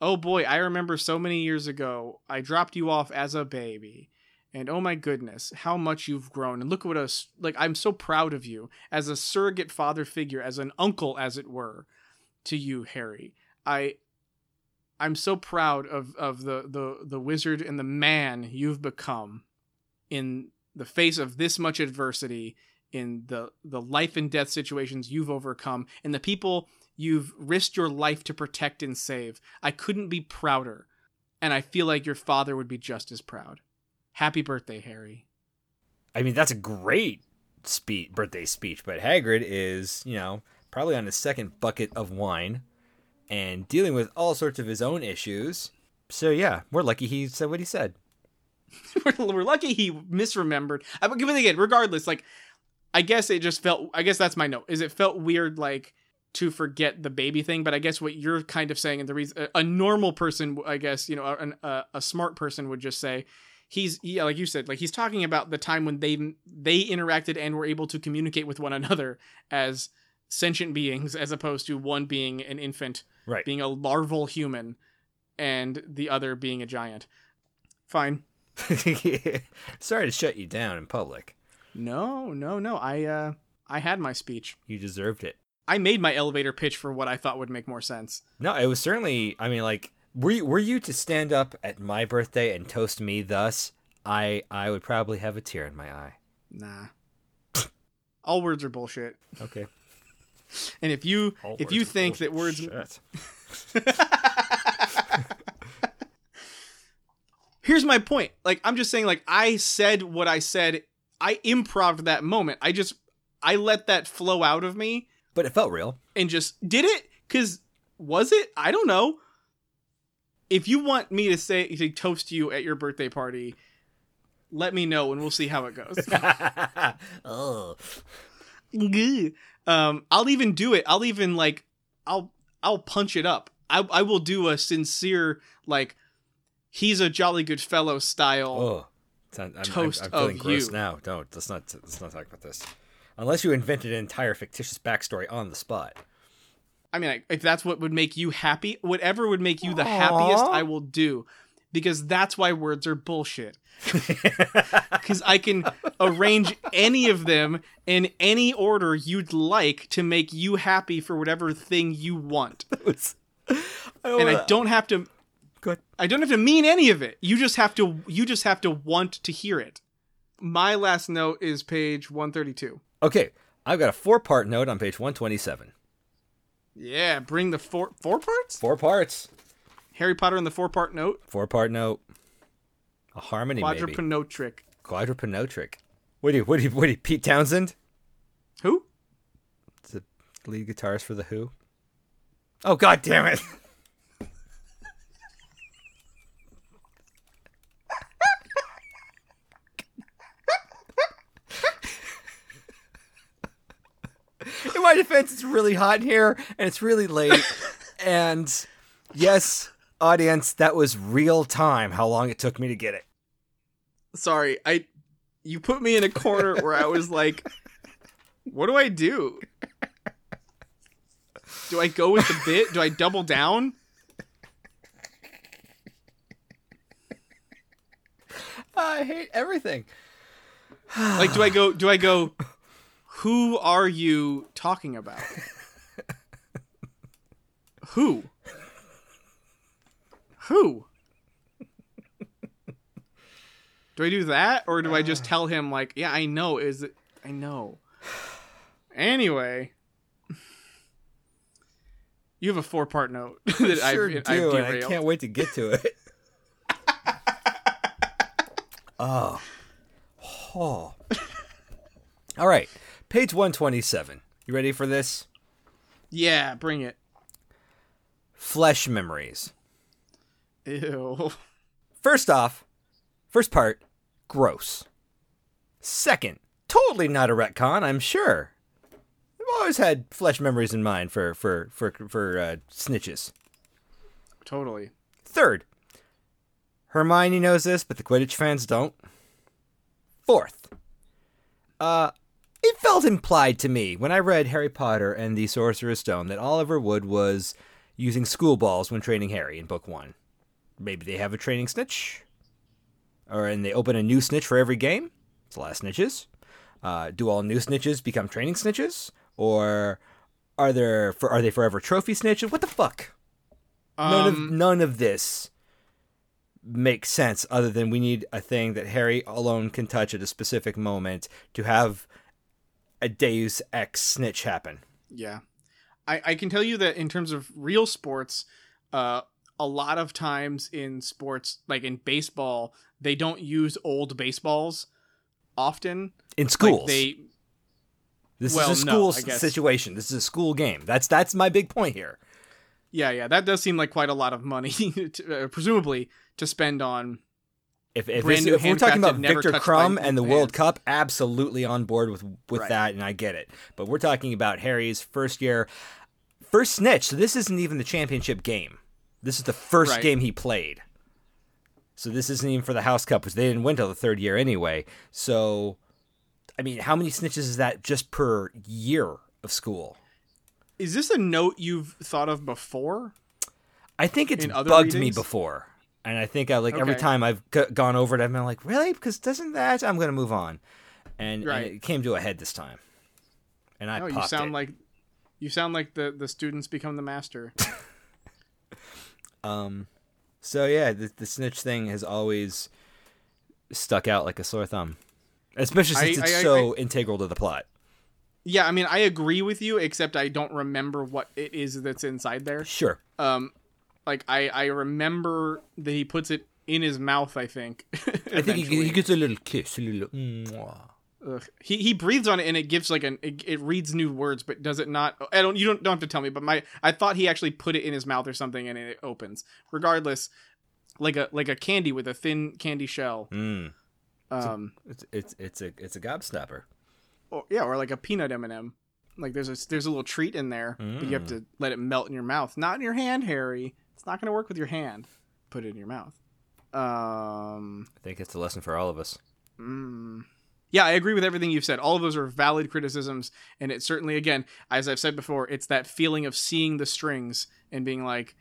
"Oh boy, I remember so many years ago, I dropped you off as a baby, and oh my goodness, how much you've grown! And look what us like. I'm so proud of you as a surrogate father figure, as an uncle, as it were, to you, Harry. I." I'm so proud of, of the, the, the wizard and the man you've become in the face of this much adversity in the the life and death situations you've overcome and the people you've risked your life to protect and save. I couldn't be prouder. And I feel like your father would be just as proud. Happy birthday, Harry. I mean, that's a great speech, birthday speech, but Hagrid is, you know, probably on his second bucket of wine and dealing with all sorts of his own issues. So yeah, we're lucky he said what he said. we're, we're lucky he misremembered. I but again, regardless, like I guess it just felt I guess that's my note. Is it felt weird like to forget the baby thing, but I guess what you're kind of saying and the reason a, a normal person, I guess, you know, an, a, a smart person would just say he's yeah, like you said, like he's talking about the time when they they interacted and were able to communicate with one another as sentient beings as opposed to one being an infant Right. being a larval human and the other being a giant. Fine. Sorry to shut you down in public. No, no, no. I uh I had my speech. You deserved it. I made my elevator pitch for what I thought would make more sense. No, it was certainly. I mean, like, were you, were you to stand up at my birthday and toast me thus? I I would probably have a tear in my eye. Nah. All words are bullshit. Okay. And if you if you think that words Here's my point. Like I'm just saying like I said what I said. I improv that moment. I just I let that flow out of me but it felt real. and just did it cuz was it? I don't know. If you want me to say to toast you at your birthday party, let me know and we'll see how it goes. oh. Um i'll even do it i'll even like i'll i'll punch it up i i will do a sincere like he's a jolly good fellow style Oh. I'm, Toast I'm, I'm feeling of gross you. now. Don't. Let's not. Let's not talk about this. Unless you invented an entire fictitious backstory on the spot. I mean if that's what would make you happy whatever would make you the happiest i will do because that's why words are bullshit because i can arrange any of them in any order you'd like to make you happy for whatever thing you want and i don't have to Good. I don't have to mean any of it. You just have to you just have to want to hear it. My last note is page 132. Okay, I've got a four-part note on page 127. Yeah, bring the four four parts? Four parts. Harry Potter and the four-part note. Four-part note. A harmony, maybe. Quadrupanotric. Quadrupanotric. What do you? What do you? What do you? Pete Townshend, Who? the lead guitarist for the Who. Oh God damn it! In my defense, it's really hot in here and it's really late. and yes, audience, that was real time. How long it took me to get it. Sorry, I you put me in a corner where I was like what do I do? Do I go with the bit? Do I double down? I hate everything. Like do I go do I go Who are you talking about? Who? Who? Do I do that or do I just uh. tell him like, yeah, I know is it I know. Anyway, you have a four-part note that sure I've, do, I've I can't wait to get to it. oh. oh. All right, page 127. You ready for this? Yeah, bring it. Flesh memories. Ew. First off, first part, gross. Second, totally not a retcon, I'm sure. I've always had flesh memories in mind for for for for uh, snitches. Totally. Third, Hermione knows this, but the Quidditch fans don't. Fourth, uh, it felt implied to me when I read Harry Potter and the Sorcerer's Stone that Oliver Wood was using school balls when training Harry in book one. Maybe they have a training snitch, or and they open a new snitch for every game. It's a lot of snitches. Uh, do all new snitches become training snitches, or are there for are they forever trophy snitches? What the fuck? None of Um, none of this makes sense other than we need a thing that Harry alone can touch at a specific moment to have a Deus Ex snitch happen. Yeah. I, I can tell you that in terms of real sports, uh, a lot of times in sports, like in baseball, they don't use old baseballs often. In schools. Like they this well, is a school guess. situation. This is a school game. That's that's my big point here. yeah, yeah, that does seem like quite a lot of money to, uh, presumably to spend on If, if, this- if we're talking about Viktor Krum and the hands. World Cup, absolutely on board with with Right. that, and I get it. But we're talking about Harry's first year, first snitch. So this isn't even the championship game. This is the first Right. game he played. So this isn't even for the House Cup, which they didn't win till the third year anyway. So, I mean, how many snitches is that just per year of school? Is this a note you've thought of before? I think it's bugged me before, and I think I like every time I've g- gone over it, I've been like, really? Because doesn't that? I'm gonna move on, and, and it came to a head this time, and I No, you sound it. like you sound like the the students become the master. um, so yeah, the, the snitch thing has always stuck out like a sore thumb, especially I- since it's I- I- so integral to the plot. yeah, I mean, I agree with you, except I don't remember what it is that's inside there. Sure, Um, like I I remember that he puts it in his mouth. I think. I think he, he gets a little kiss, a little. Mwah. Ugh. He he breathes on it and it gives like an it, it reads new words, but does it not? I don't. You don't don't have to tell me. But my I thought he actually put it in his mouth or something and it opens. Regardless, like a like a candy with a thin candy shell. Mm. Um, It's it's it's a it's a gobstopper. or, yeah, or like a peanut M and m Like there's a there's a little treat in there, but you have to let it melt in your mouth, not in your hand, Harry. It's not going to work with your hand. Put it in your mouth. Um. I think it's a lesson for all of us. Mm. Yeah, I agree with everything you've said. All of those are valid criticisms, and it certainly, again, as I've said before, it's that feeling of seeing the strings and being like,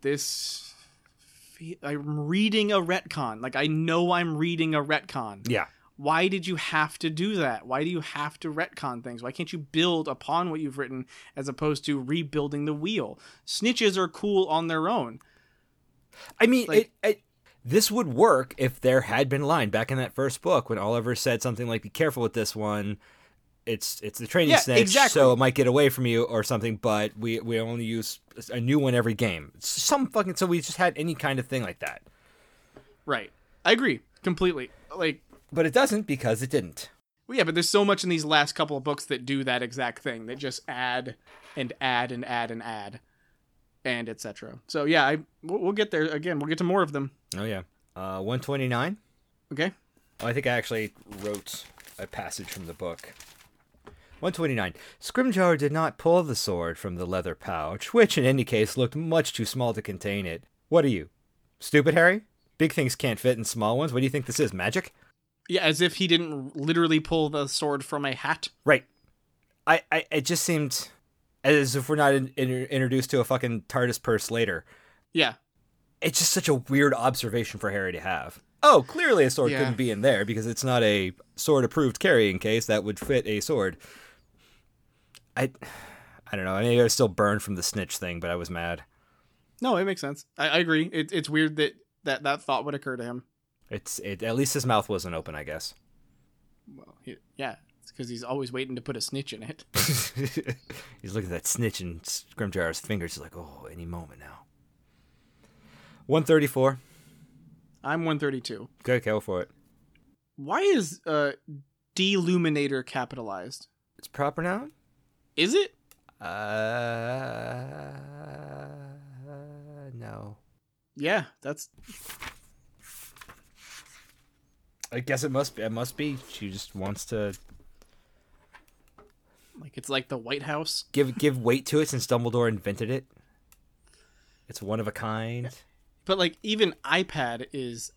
"This, fe- I'm reading a retcon. Like I know I'm reading a retcon. Yeah. Why did you have to do that? Why do you have to retcon things? Why can't you build upon what you've written as opposed to rebuilding the wheel? Snitches are cool on their own. I mean, Like- it, it, this would work if there had been a line back in that first book when Oliver said something like, "Be careful with this one. It's it's the training Yeah, snitch, exactly. so it might get away from you or something. But we we only use a new one every game. Some fucking so we just had any kind of thing like that. Right. I agree completely. Like But it doesn't because it didn't. Well, yeah, but there's so much in these last couple of books that do that exact thing. That just add and add and add and add, and etc. So yeah, I we'll, get there again. We'll get to more of them. Oh yeah, uh, one twenty nine. Okay. Oh, I think I actually wrote a passage from the book. 129. Scrimgeour did not pull the sword from the leather pouch, which in any case looked much too small to contain it. What are you? Stupid, Harry? Big things can't fit in small ones. What do you think this is? Magic? Yeah, as if he didn't literally pull the sword from a hat. Right. I, I it just seemed as if we're not in, in, introduced to a fucking TARDIS purse later. Yeah. It's just such a weird observation for Harry to have. Oh, clearly a sword Yeah. couldn't be in there because it's not a sword approved carrying case that would fit a sword. I, I don't know. I mean, I was still burned from the snitch thing, but I was mad. No, it makes sense. I, I agree. It, it's weird that, that that thought would occur to him. It's it. At least his mouth wasn't open. I guess. Well, he, yeah, it's because he's always waiting to put a snitch in it. He's looking at that snitch in Scrimgeour's fingers. He's like, oh, any moment now. One thirty four. I'm 132. Okay, go for it. Why is uh, deluminator capitalized? It's proper noun. Is it? Uh, no. Yeah, that's I guess it must be. It must be. She just wants to like it's like the White House. give give weight to it since Dumbledore invented it. It's one of a kind. But like even iPad is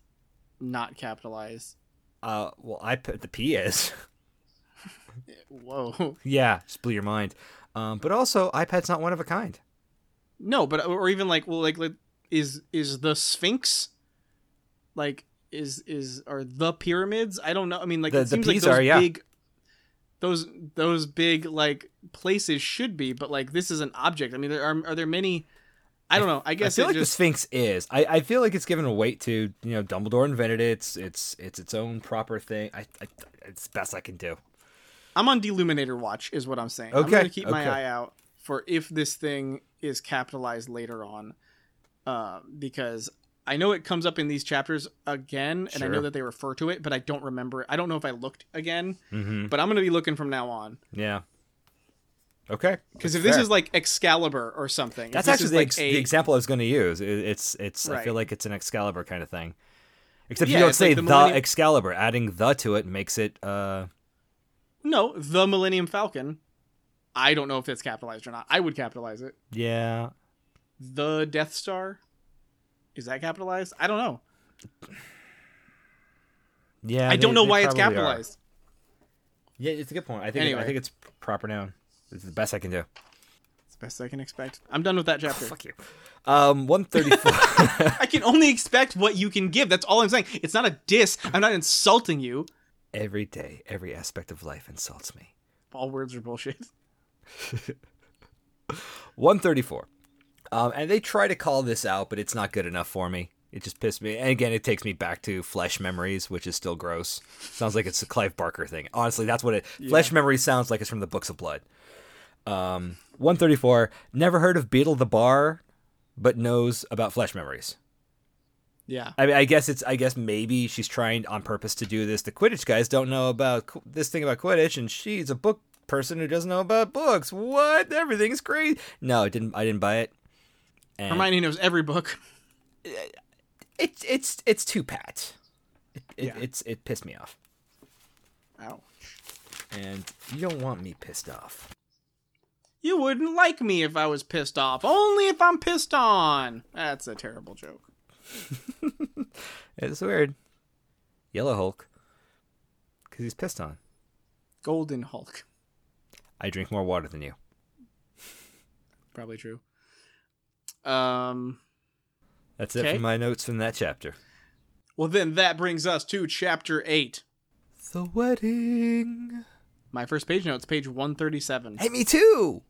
not capitalized. Uh, well, I put the P is. Whoa. yeah, just blew your mind. Um, but also iPad's not one of a kind. No, but or even like well like, like is is the Sphinx like is is are the pyramids? I don't know. I mean like The- it the seems like those are, yeah. big those those big like places should be, but like this is an object. I mean there are are there many I don't know. I guess I feel like just the Sphinx is. I, I feel like it's given a weight to you know Dumbledore invented it. It's it's it's its own proper thing. I, I it's best I can do. I'm on Deluminator watch, is what I'm saying. Okay. I'm gonna keep my eye out for if this thing is capitalized later on, uh, because I know it comes up in these chapters again, and I know that they refer to it, but I don't remember. I don't know if I looked again, Mm-hmm. but I'm gonna be looking from now on. Yeah. Okay. Because if this is like Excalibur or something, that's actually the, like a- the example I was going to use. It, it's it's. I feel like it's an Excalibur kind of thing. Except Yeah, you don't say like the, the Millennium- Excalibur. Adding the to it makes it. uh No, the Millennium Falcon. I don't know if it's capitalized or not. I would capitalize it. Yeah. The Death Star. Is that capitalized? I don't know. Yeah. I don't know why it's probably are. capitalized. Yeah, it's a good point. I think. Anyway. I think it's proper noun. It's the best I can do. It's the best I can expect. I'm done with that chapter. Fuck you. Um, one thirty four. I can only expect what you can give. That's all I'm saying. It's not a diss. I'm not insulting you. every day, every aspect of life insults me. All words are bullshit. 134. Um, and they try to call this out, but it's not good enough for me. It just pissed me. And again, it takes me back to Flesh Memories, which is still gross. Sounds like it's a Clive Barker thing. Honestly, that's what it. Flesh Memories sounds like it's from the Books of Blood. Um, 134. Never heard of Beedle the Bard, but knows about Flesh Memories. Yeah. I mean, I guess it's. I guess maybe she's trying on purpose to do this. The Quidditch guys don't know about qu- this thing about Quidditch, and she's a book person who doesn't know about books. What? Everything's great. No, it didn't. I didn't buy it. And Hermione knows every book. Uh, it's it's it's too pat. It, it, Yeah. It's it pissed me off, Ow. and you don't want me pissed off. You wouldn't like me if I was pissed off. Only if I'm pissed on. That's a terrible joke. It's weird. Yellow Hulk, because he's pissed on. Golden Hulk. I drink more water than you. Probably true. Um. That's it for my notes from that chapter. Well, then that brings us to chapter eight. The wedding. My first page notes, page one thirty-seven. Hey, me too.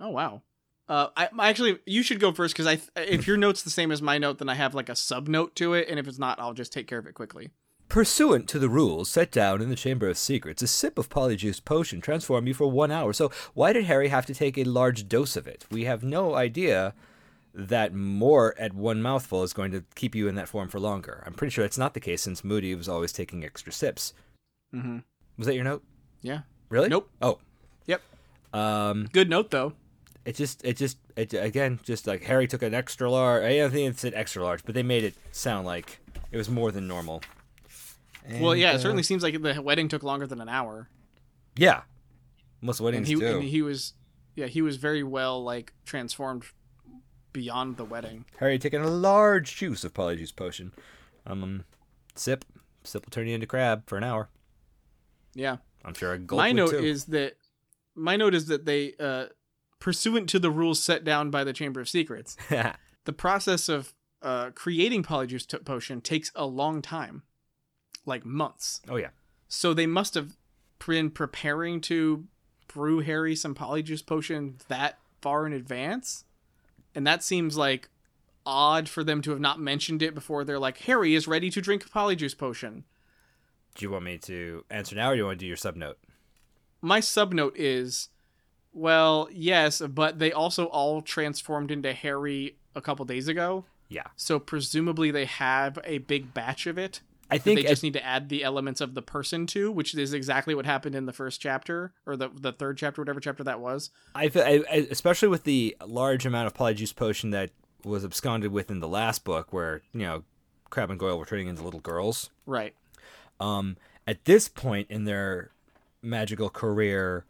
Oh wow. Uh, I, I actually you should go first because I if your note's the same as my note, then I have like a sub note to it, and if it's not, I'll just take care of it quickly. Pursuant to the rules set down in the Chamber of Secrets, a sip of Polyjuice potion transform you for one hour. So why did Harry have to take a large dose of it? We have no idea that more at one mouthful is going to keep you in that form for longer. I'm pretty sure that's not the case since Moody was always taking extra sips. Mm-hmm. Was that your note? Yeah. Really? Nope. Oh, Yep. um, Good note though. it just, it just, it again, just like Harry took an extra large. I don't think it said extra large, but they made it sound like it was more than normal. well, yeah, uh, it certainly seems like the wedding took longer than an hour, Yeah, most and weddings he do. and he was, yeah, he was very well like transformed beyond the wedding. Harry taking a large juice of Polyjuice potion. Um, sip, sip will turn you into Crabbe for an hour. Yeah. I'm sure a gulp my note too. is that my note is that they, uh, pursuant to the rules set down by the Chamber of Secrets, the process of uh, creating polyjuice t- potion takes a long time, like months. oh yeah, So they must have been preparing to brew Harry some polyjuice potion that far in advance, and that seems like odd for them to have not mentioned it before. They're like, Harry is ready to drink a polyjuice potion. Do you want me to answer now, or do you want to do your sub note? My sub note is, well, yes, but they also all transformed into Harry a couple days ago. Yeah, So presumably they have a big batch of it. I think they just need to add the elements of the person to, which is exactly what happened in the first chapter or the the third chapter, whatever chapter that was. I, I, I especially with the large amount of polyjuice potion that was absconded with in the last book, where you know Crabbe and Goyle were turning into little girls. Right. Um, at this point in their magical career,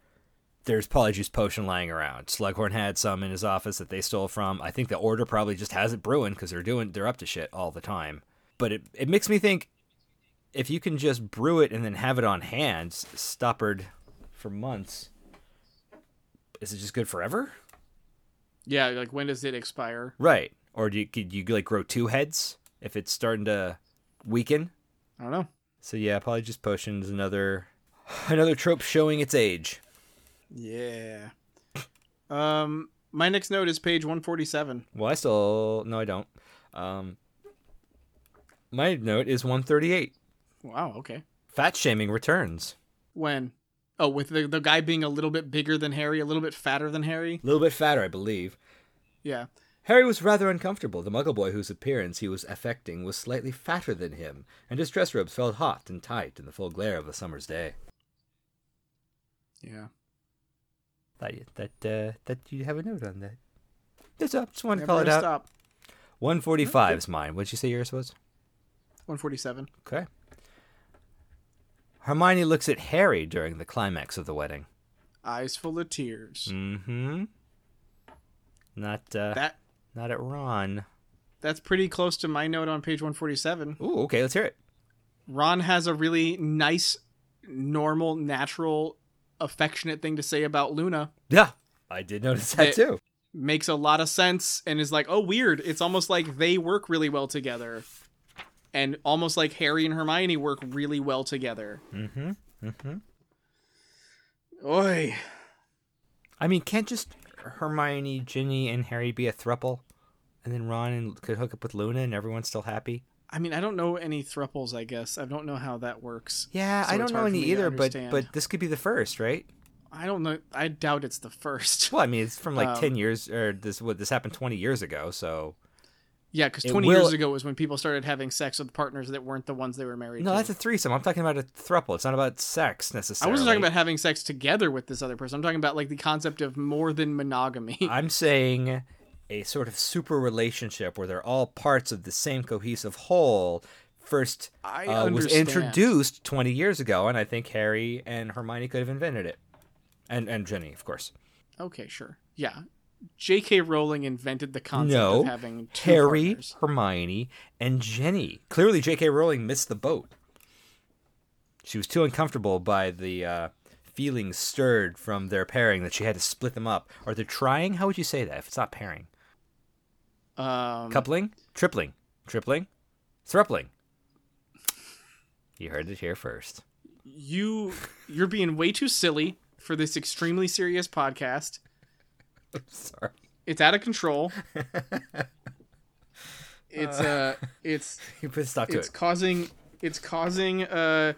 there's polyjuice potion lying around. Slughorn had some in his office that they stole from. I think the Order probably just has it brewing because they're doing they're up to shit all the time. But it it makes me think if you can just brew it and then have it on hand, stoppered for months, is it just good forever? Yeah, like when does it expire? Right. Or do you could you like grow two heads if it's starting to weaken? I don't know. So yeah, probably just potions another another trope showing its age. Yeah. Um my next note is page 147. Well, I still no, I don't. Um, my note is 138. Wow, okay. Fat shaming returns. When? Oh, with the the guy being a little bit bigger than Harry, a little bit fatter than Harry? A little bit fatter, I believe. Yeah. Harry was rather uncomfortable. The Muggle boy whose appearance he was affecting was slightly fatter than him, and his dress robes felt hot and tight in the full glare of a summer's day. Yeah. You, that uh, that you have a note on that. That's up. Just wanted to call it out. stop. 145 is mine. What'd you say yours was? 147. Okay. Hermione looks at Harry during the climax of the wedding. Eyes full of tears. Mm-hmm. Not uh, That not at Ron. that's pretty close to my note on page 147. Ooh, okay, let's hear it. Ron has a really nice, normal, natural, affectionate thing to say about Luna. Yeah, I did notice that It- too. Makes a lot of sense and is like, oh, weird. It's almost like they work really well together. And almost like Harry and Hermione work really well together. Mm-hmm. Mm-hmm. Oi. I mean, can't just Hermione, Ginny, and Harry be a thruple, and then Ron and could hook up with Luna, and everyone's still happy? I mean, I don't know any thruples, I guess. I don't know how that works. Yeah, So I don't know any either, but but this could be the first, right? I don't know. I doubt it's the first. Well, I mean, it's from like Um, ten years, or this what this happened twenty years ago, so Yeah, because 20 will- years ago was when people started having sex with partners that weren't the ones they were married to. no, to. that's a threesome. I'm talking about a thruple. It's not about sex necessarily. I wasn't talking about having sex together with this other person. I'm talking about like the concept of more than monogamy. I'm saying a sort of super relationship where they're all parts of the same cohesive whole. First I uh, was introduced 20 years ago, and I think Harry and Hermione could have invented it, and and Ginny, of course. Okay, sure. Yeah. J.K. Rowling invented the concept no, of having two Harry, partners. Hermione, and Ginny. Clearly, J.K. Rowling missed the boat. She was too uncomfortable by the uh, feelings stirred from their pairing that she had to split them up. Or they're trying. How would you say that if it's not pairing? Um, Coupling, tripling, tripling, thrupling. You heard it here first. you you're being way too silly for this extremely serious podcast. Sorry. It's out of control. it's uh it's You put a stop to it's it. causing it's causing uh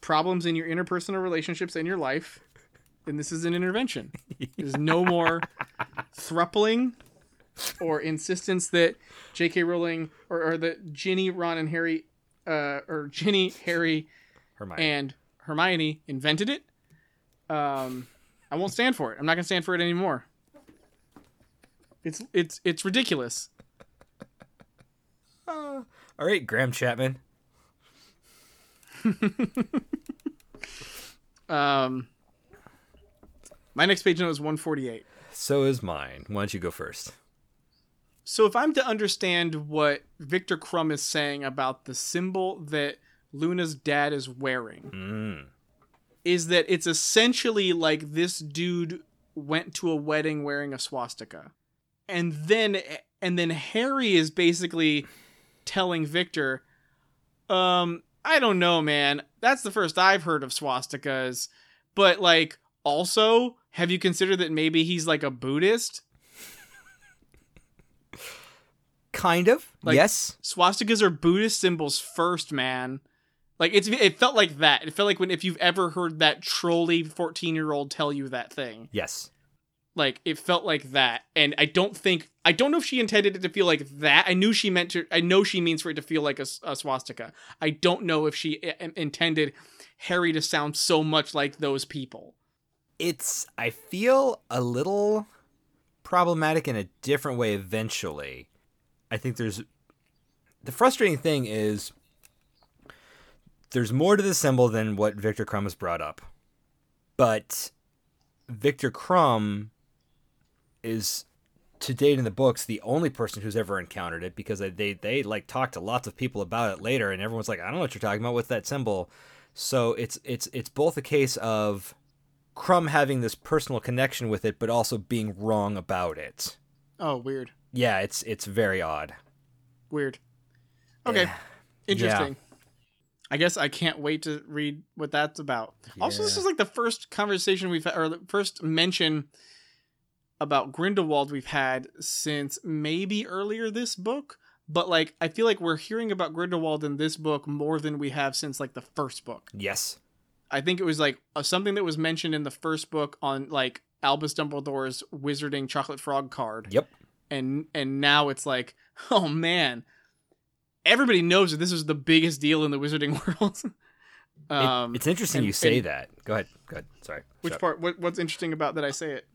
problems in your interpersonal relationships and your life and this is an intervention there's no more thrupling or insistence that jk rowling or, or that ginny ron and harry uh or ginny harry Hermione. and hermione invented it um i won't stand for it i'm not gonna stand for it anymore it's it's it's ridiculous All right, Graham Chapman. um my next page note is 148 So is mine. Why don't you go first? So if I'm to understand what Viktor Krum is saying about the symbol that Luna's dad is wearing, Mm. is that it's essentially like this dude went to a wedding wearing a swastika. And then and then Harry is basically telling Victor, um, I don't know, man. That's the first I've heard of swastikas. But like also, have you considered that maybe he's like a Buddhist? Kind of. Like- yes. Swastikas are Buddhist symbols first, man. Like it's it felt like that. It felt like when if you've ever heard that trolley 14-year-old tell you that thing. Yes. Like it felt like that. And I don't think I don't know if she intended it to feel like that. I knew she meant to I know she means for it to feel like a swastika. I don't know if she i- intended Harry to sound so much like those people. It's I feel a little problematic in a different way eventually. I think there's the frustrating thing is there's more to the symbol than what Viktor Krum has brought up. But Viktor Krum is to date in the books the only person who's ever encountered it because they they, they like talked to lots of people about it later and everyone's like I don't know what you're talking about with that symbol. So it's it's it's both a case of Krum having this personal connection with it but also being wrong about it. Oh, weird. Yeah, it's it's very odd. Weird. Okay. Yeah. Interesting. I guess I can't wait to read what that's about. Also, this is like the first conversation we've had, or the first mention about Grindelwald we've had since maybe earlier this book. But like, I feel like we're hearing about Grindelwald in this book more than we have since like the first book. Yes. I think it was like something that was mentioned in the first book on like Albus Dumbledore's wizarding chocolate frog card Yep. and and now it's like oh man everybody knows that this is the biggest deal in the wizarding world It- um it's interesting and- you say and- that. Go ahead. Go ahead. Sorry. which part what, what's interesting about that i say it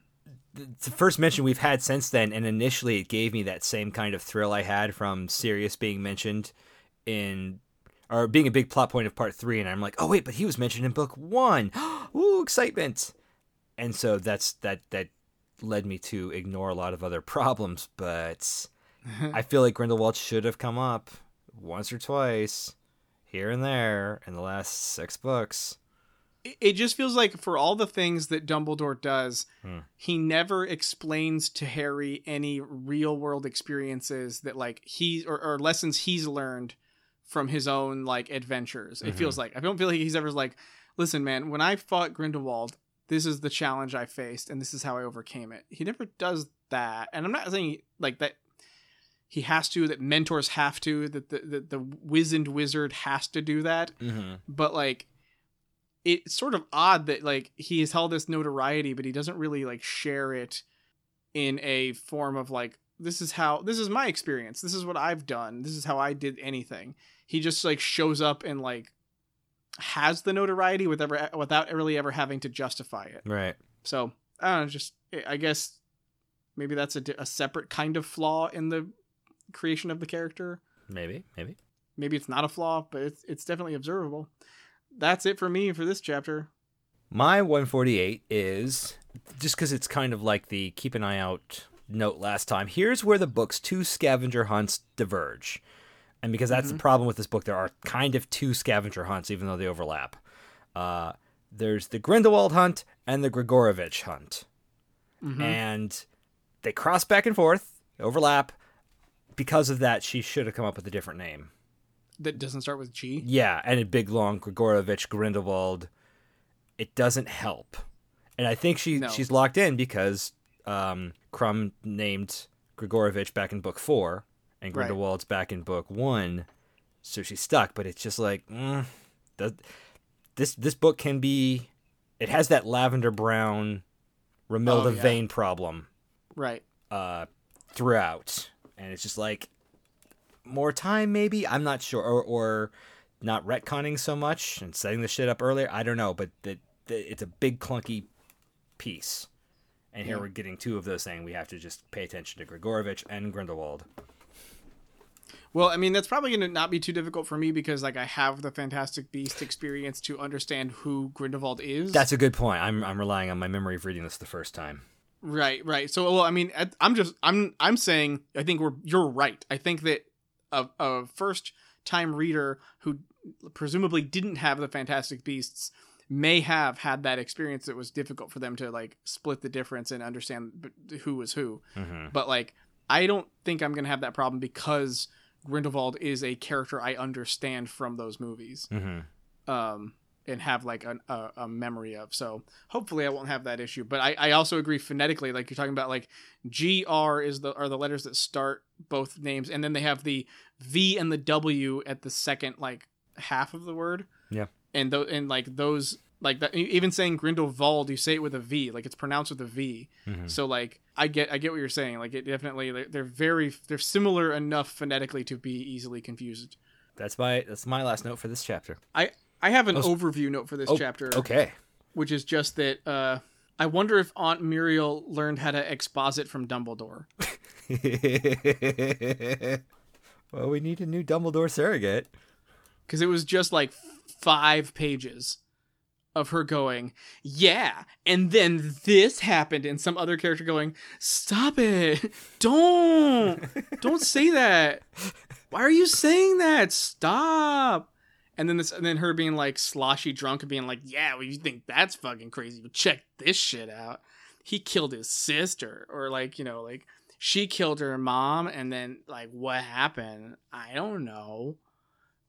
the first mention we've had since then, and initially it gave me that same kind of thrill I had from Sirius being mentioned in, or being a big plot point of part three, and I'm like, oh wait, but he was mentioned in book one. Ooh, excitement! And so that's that that led me to ignore a lot of other problems, but I feel like Grindelwald should have come up once or twice, here and there, in the last six books. It it just feels like for all the things that dumbledore does Hmm. he never explains to harry any real world experiences that like he or, or lessons he's learned from his own like adventures it Mhm. feels like i don't feel like he's ever like listen man when i fought grindelwald this is the challenge i faced and this is how i overcame it he never does that and i'm not saying like that he has to that mentors have to that the, the, the wizened wizard has to do that Mm-hmm. but like it's sort of odd that like he has held this notoriety but he doesn't really like share it in a form of like this is how this is my experience this is what i've done this is how i did anything he just like shows up and like has the notoriety with ever without really ever having to justify it Right. so i don't know just i guess maybe that's a, a separate kind of flaw in the creation of the character Maybe. Maybe. maybe it's not a flaw but it's it's definitely observable that's it for me for this chapter My 148 is just because it's kind of like the keep an eye out note last time. Here's where the book's two scavenger hunts diverge. And because that's the problem with this book, there are kind of two scavenger hunts, even though they overlap. Uh, there's the Grindelwald hunt and the Gregorovitch hunt. Mhm. And they cross back and forth, overlap. Because of that, she should have come up with a different name. That doesn't start with G. Yeah, and a big long Gregorovitch Grindelwald. It doesn't help, and I think she No. she's locked in because um, Krum named Gregorovitch back in book four, and Right. Grindelwald's back in book one, so she's stuck. But it's just like mm, does, this this book can be. It has that lavender brown, Romilda Oh, yeah. Vane problem Right. uh, throughout, and it's just like more time, maybe. I'm not sure, or, or not retconning so much and setting the shit up earlier. I don't know, but the, the, it's a big clunky piece, and here Yeah. we're getting two of those saying we have to just pay attention to Gregorovitch and Grindelwald. Well, I mean, that's probably going to not be too difficult for me because, like, I have the Fantastic Beast experience to understand who Grindelwald is. That's a good point. I'm I'm relying on my memory of reading this the first time. right, right. So, well, I mean, I'm just, I'm, I'm saying, I think we're, you're right. I think that a, a first time reader who presumably didn't have the Fantastic Beasts may have had that experience that was difficult for them to like split the difference and understand who was who. hmm but like I don't think I'm gonna have that problem because Grindelwald is a character I understand from those movies. hmm Um, and have like an, a, a memory of. So hopefully I won't have that issue. But I, I also agree phonetically, like you're talking about, like GR is the are the letters that start both names, and then they have the V and the W at the second like half of the word. Yeah. And though and like those like that even saying Grindelwald, you say it with a V, like it's pronounced with a V. Mhm. So like I get I get what you're saying. Like it definitely they're, they're very they're similar enough phonetically to be easily confused. That's my that's my last note for this chapter. I I have an Oh, overview note for this Oh, chapter, Okay. which is just that uh, I wonder if Aunt Muriel learned how to exposit from Dumbledore. well, we need a new Dumbledore surrogate. because it was just like five pages of her going, yeah, and then this happened, and some other character going, stop it, don't, don't say that. Why are you saying that? Stop. And then this, and then her being like sloshy drunk and being like, yeah, well, you think that's fucking crazy? But check this shit out. He killed his sister, or like you know, like she killed her mom, and then like what happened? I don't know.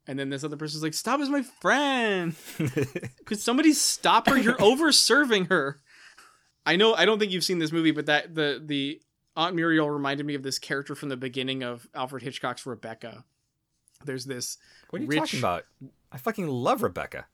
And then this other person's like, "Stop, is my friend." Could somebody stop her? You're over serving her. I know. I don't think you've seen this movie, but that the the Aunt Muriel reminded me of this character from the beginning of Alfred Hitchcock's Rebecca. There's this. what are you Rich- talking about? I fucking love Rebecca.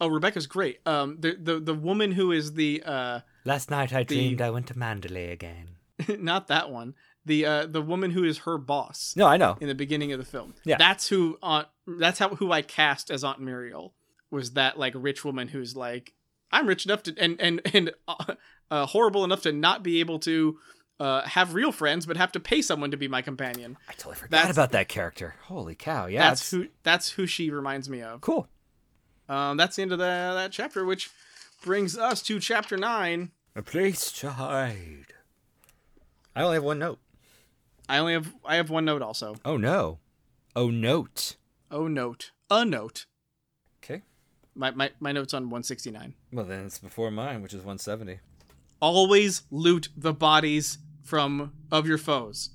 Oh, Rebecca's great. Um, the the the woman who is the uh, Last night I The- dreamed I went to Manderley again. not that one. The uh, the woman who is her boss No, I know. in the beginning of the film. Yeah. that's who Aunt. That's how who I cast as Aunt Muriel was that like rich woman who's like, I'm rich enough to and and and uh, uh, horrible enough to not be able to uh, have real friends, but have to pay someone to be my companion. I totally forgot That's- about that character. Holy cow! Yeah, that's it's- who. That's who she reminds me of. Cool. Um, that's the end of the, that chapter, which brings us to chapter nine. A place to hide. I only have one note. I only have I have one note also. Oh no. Oh note. Oh note, a note. Okay. My my my note's on 169. Well then it's before mine, which is 170. always loot the bodies from of your foes.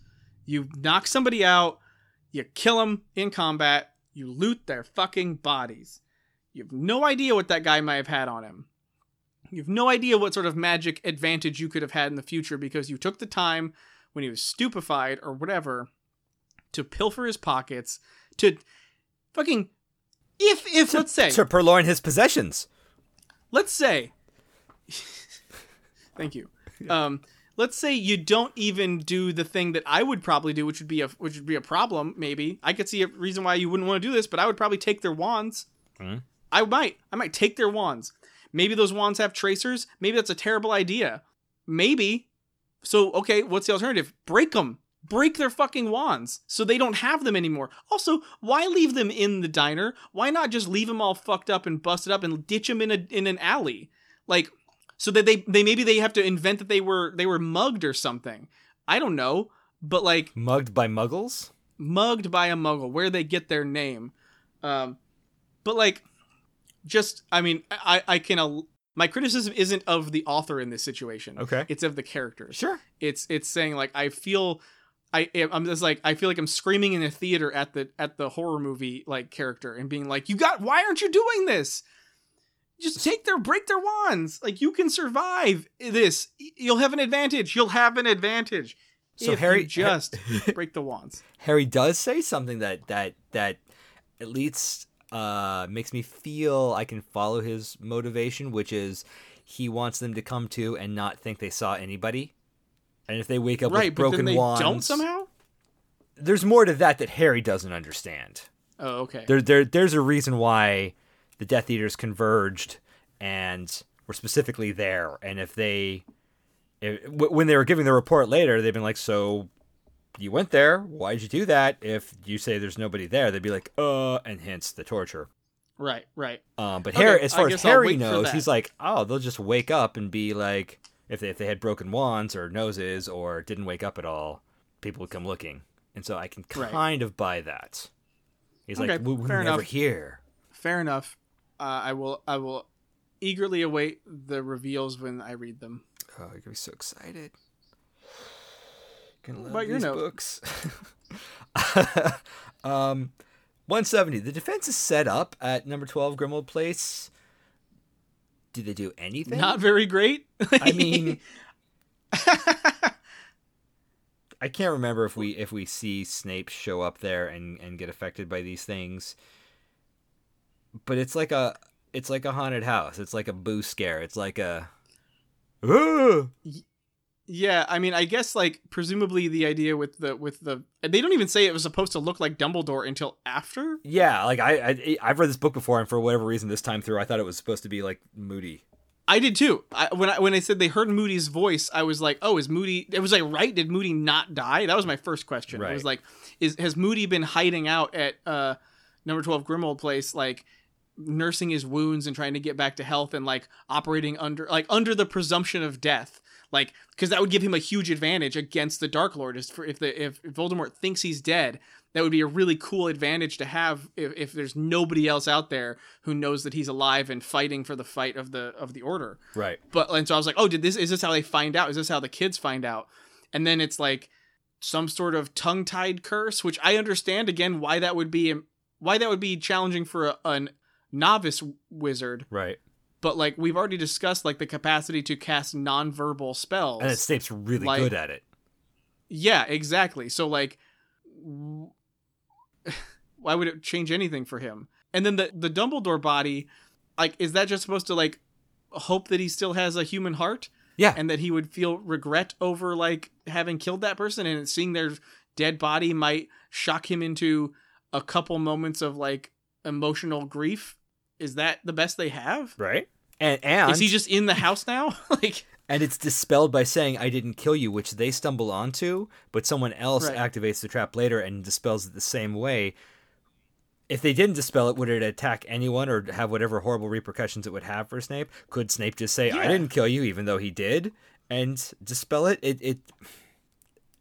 You knock somebody out, you kill them in combat, you loot their fucking bodies. You have no idea what that guy might have had on him. You have no idea what sort of magic advantage you could have had in the future because you took the time when he was stupefied or whatever to pilfer his pockets to fucking if if let's say To purloin his possessions. let's say thank you um let's say you don't even do the thing that i would probably do which would be a which would be a problem maybe. I could see a reason why you wouldn't want to do this but i would probably take their wands. Mhm. i might i might take their wands. Maybe those wands have tracers. Maybe that's a terrible idea. Maybe so okay what's the alternative? Break them break their fucking wands so they don't have them anymore. Also why leave them in the diner? Why not just leave them all fucked up and busted up and ditch them in a in an alley? Like so that they they maybe they have to invent that they were they were mugged or something i don't know but like Mugged by muggles? mugged by a muggle where they get their name um but like just i mean i i can al- my criticism isn't of the author in this situation Okay. it's of the characters Sure. it's it's saying like i feel i i'm just like i feel like i'm screaming in a theater at the at the horror movie like character and being like you got why aren't you doing this just take their break their wands. Like you can survive this. You'll have an advantage. You'll have an advantage So Harry just break the wands. Harry does say something that that that at least uh, makes me feel I can follow his motivation, which is he wants them to come to and not think they saw anybody. And if they wake up right with broken then they wands, don't somehow? there's more to that that Harry doesn't understand. oh okay. There, there, there's a reason why the Death Eaters converged and were specifically there. And if they, if, when they were giving the report later, they've been like, "So, you went there? Why'd you do that?" If you say there's nobody there, they'd be like, "Uh," and hence the torture. right right Um, but Okay, Harry, as far as Harry knows, he's like, "Oh, they'll just wake up and be like, if they, if they had broken wands or noses or didn't wake up at all, people would come looking." And so I can Right. kind of buy that. He's Okay, like, "We were never enough. here." fair enough uh, i will i will eagerly await the reveals when i read them Oh, you're gonna be so excited. Gonna love about your these books. um, 170. The defense is set up at number 12 Grimmauld Place. do they do anything? Not very great. I mean, I can't remember if we if we see Snape show up there and and get affected by these things. But it's like a it's like a haunted house. It's like a boo scare. It's like a "Ah!" yeah, I mean, I guess like presumably the idea with the with the they don't even say it was supposed to look like Dumbledore until after. yeah. Like I, I I've read this book before, and for whatever reason, this time through, I thought it was supposed to be like Moody. I did too. I, when I when I said they heard Moody's voice, I was like, "Oh, is Moody?" It was like, "Right? Did Moody not die?" That was my first question. I was like, "Is has Moody been hiding out at uh, number twelve Grimmauld Place, like nursing his wounds and trying to get back to health and like operating under like under the presumption of death?" Like, because that would give him a huge advantage against the Dark Lord. Is for if the if Voldemort thinks he's dead, that would be a really cool advantage to have if, if there's nobody else out there who knows that he's alive and fighting for the fight of the of the Order Right. but and so I was like, oh, did this is this how they find out? Is this how the kids find out? And then it's like some sort of tongue tied curse, which I understand again why that would be why that would be challenging for a, an novice wizard. Right. But like we've already discussed, like the capacity to cast nonverbal spells. And Snape's really Like- good at it. yeah, exactly. So like, w- why would it change anything for him? And then the the Dumbledore body, like, is that just supposed to like hope that he still has a human heart? Yeah. and that he would feel regret over like having killed that person and seeing their dead body might shock him into a couple moments of like emotional grief is that the best they have Right. And and is he just in the house now like and it's dispelled by saying I didn't kill you, which they stumble onto, but someone else Right. activates the trap later and dispels it the same way. If they didn't dispel it, would it attack anyone or have whatever horrible repercussions it would have for Snape? Could Snape just say, "I didn't kill you," even though he did, and dispel it? It it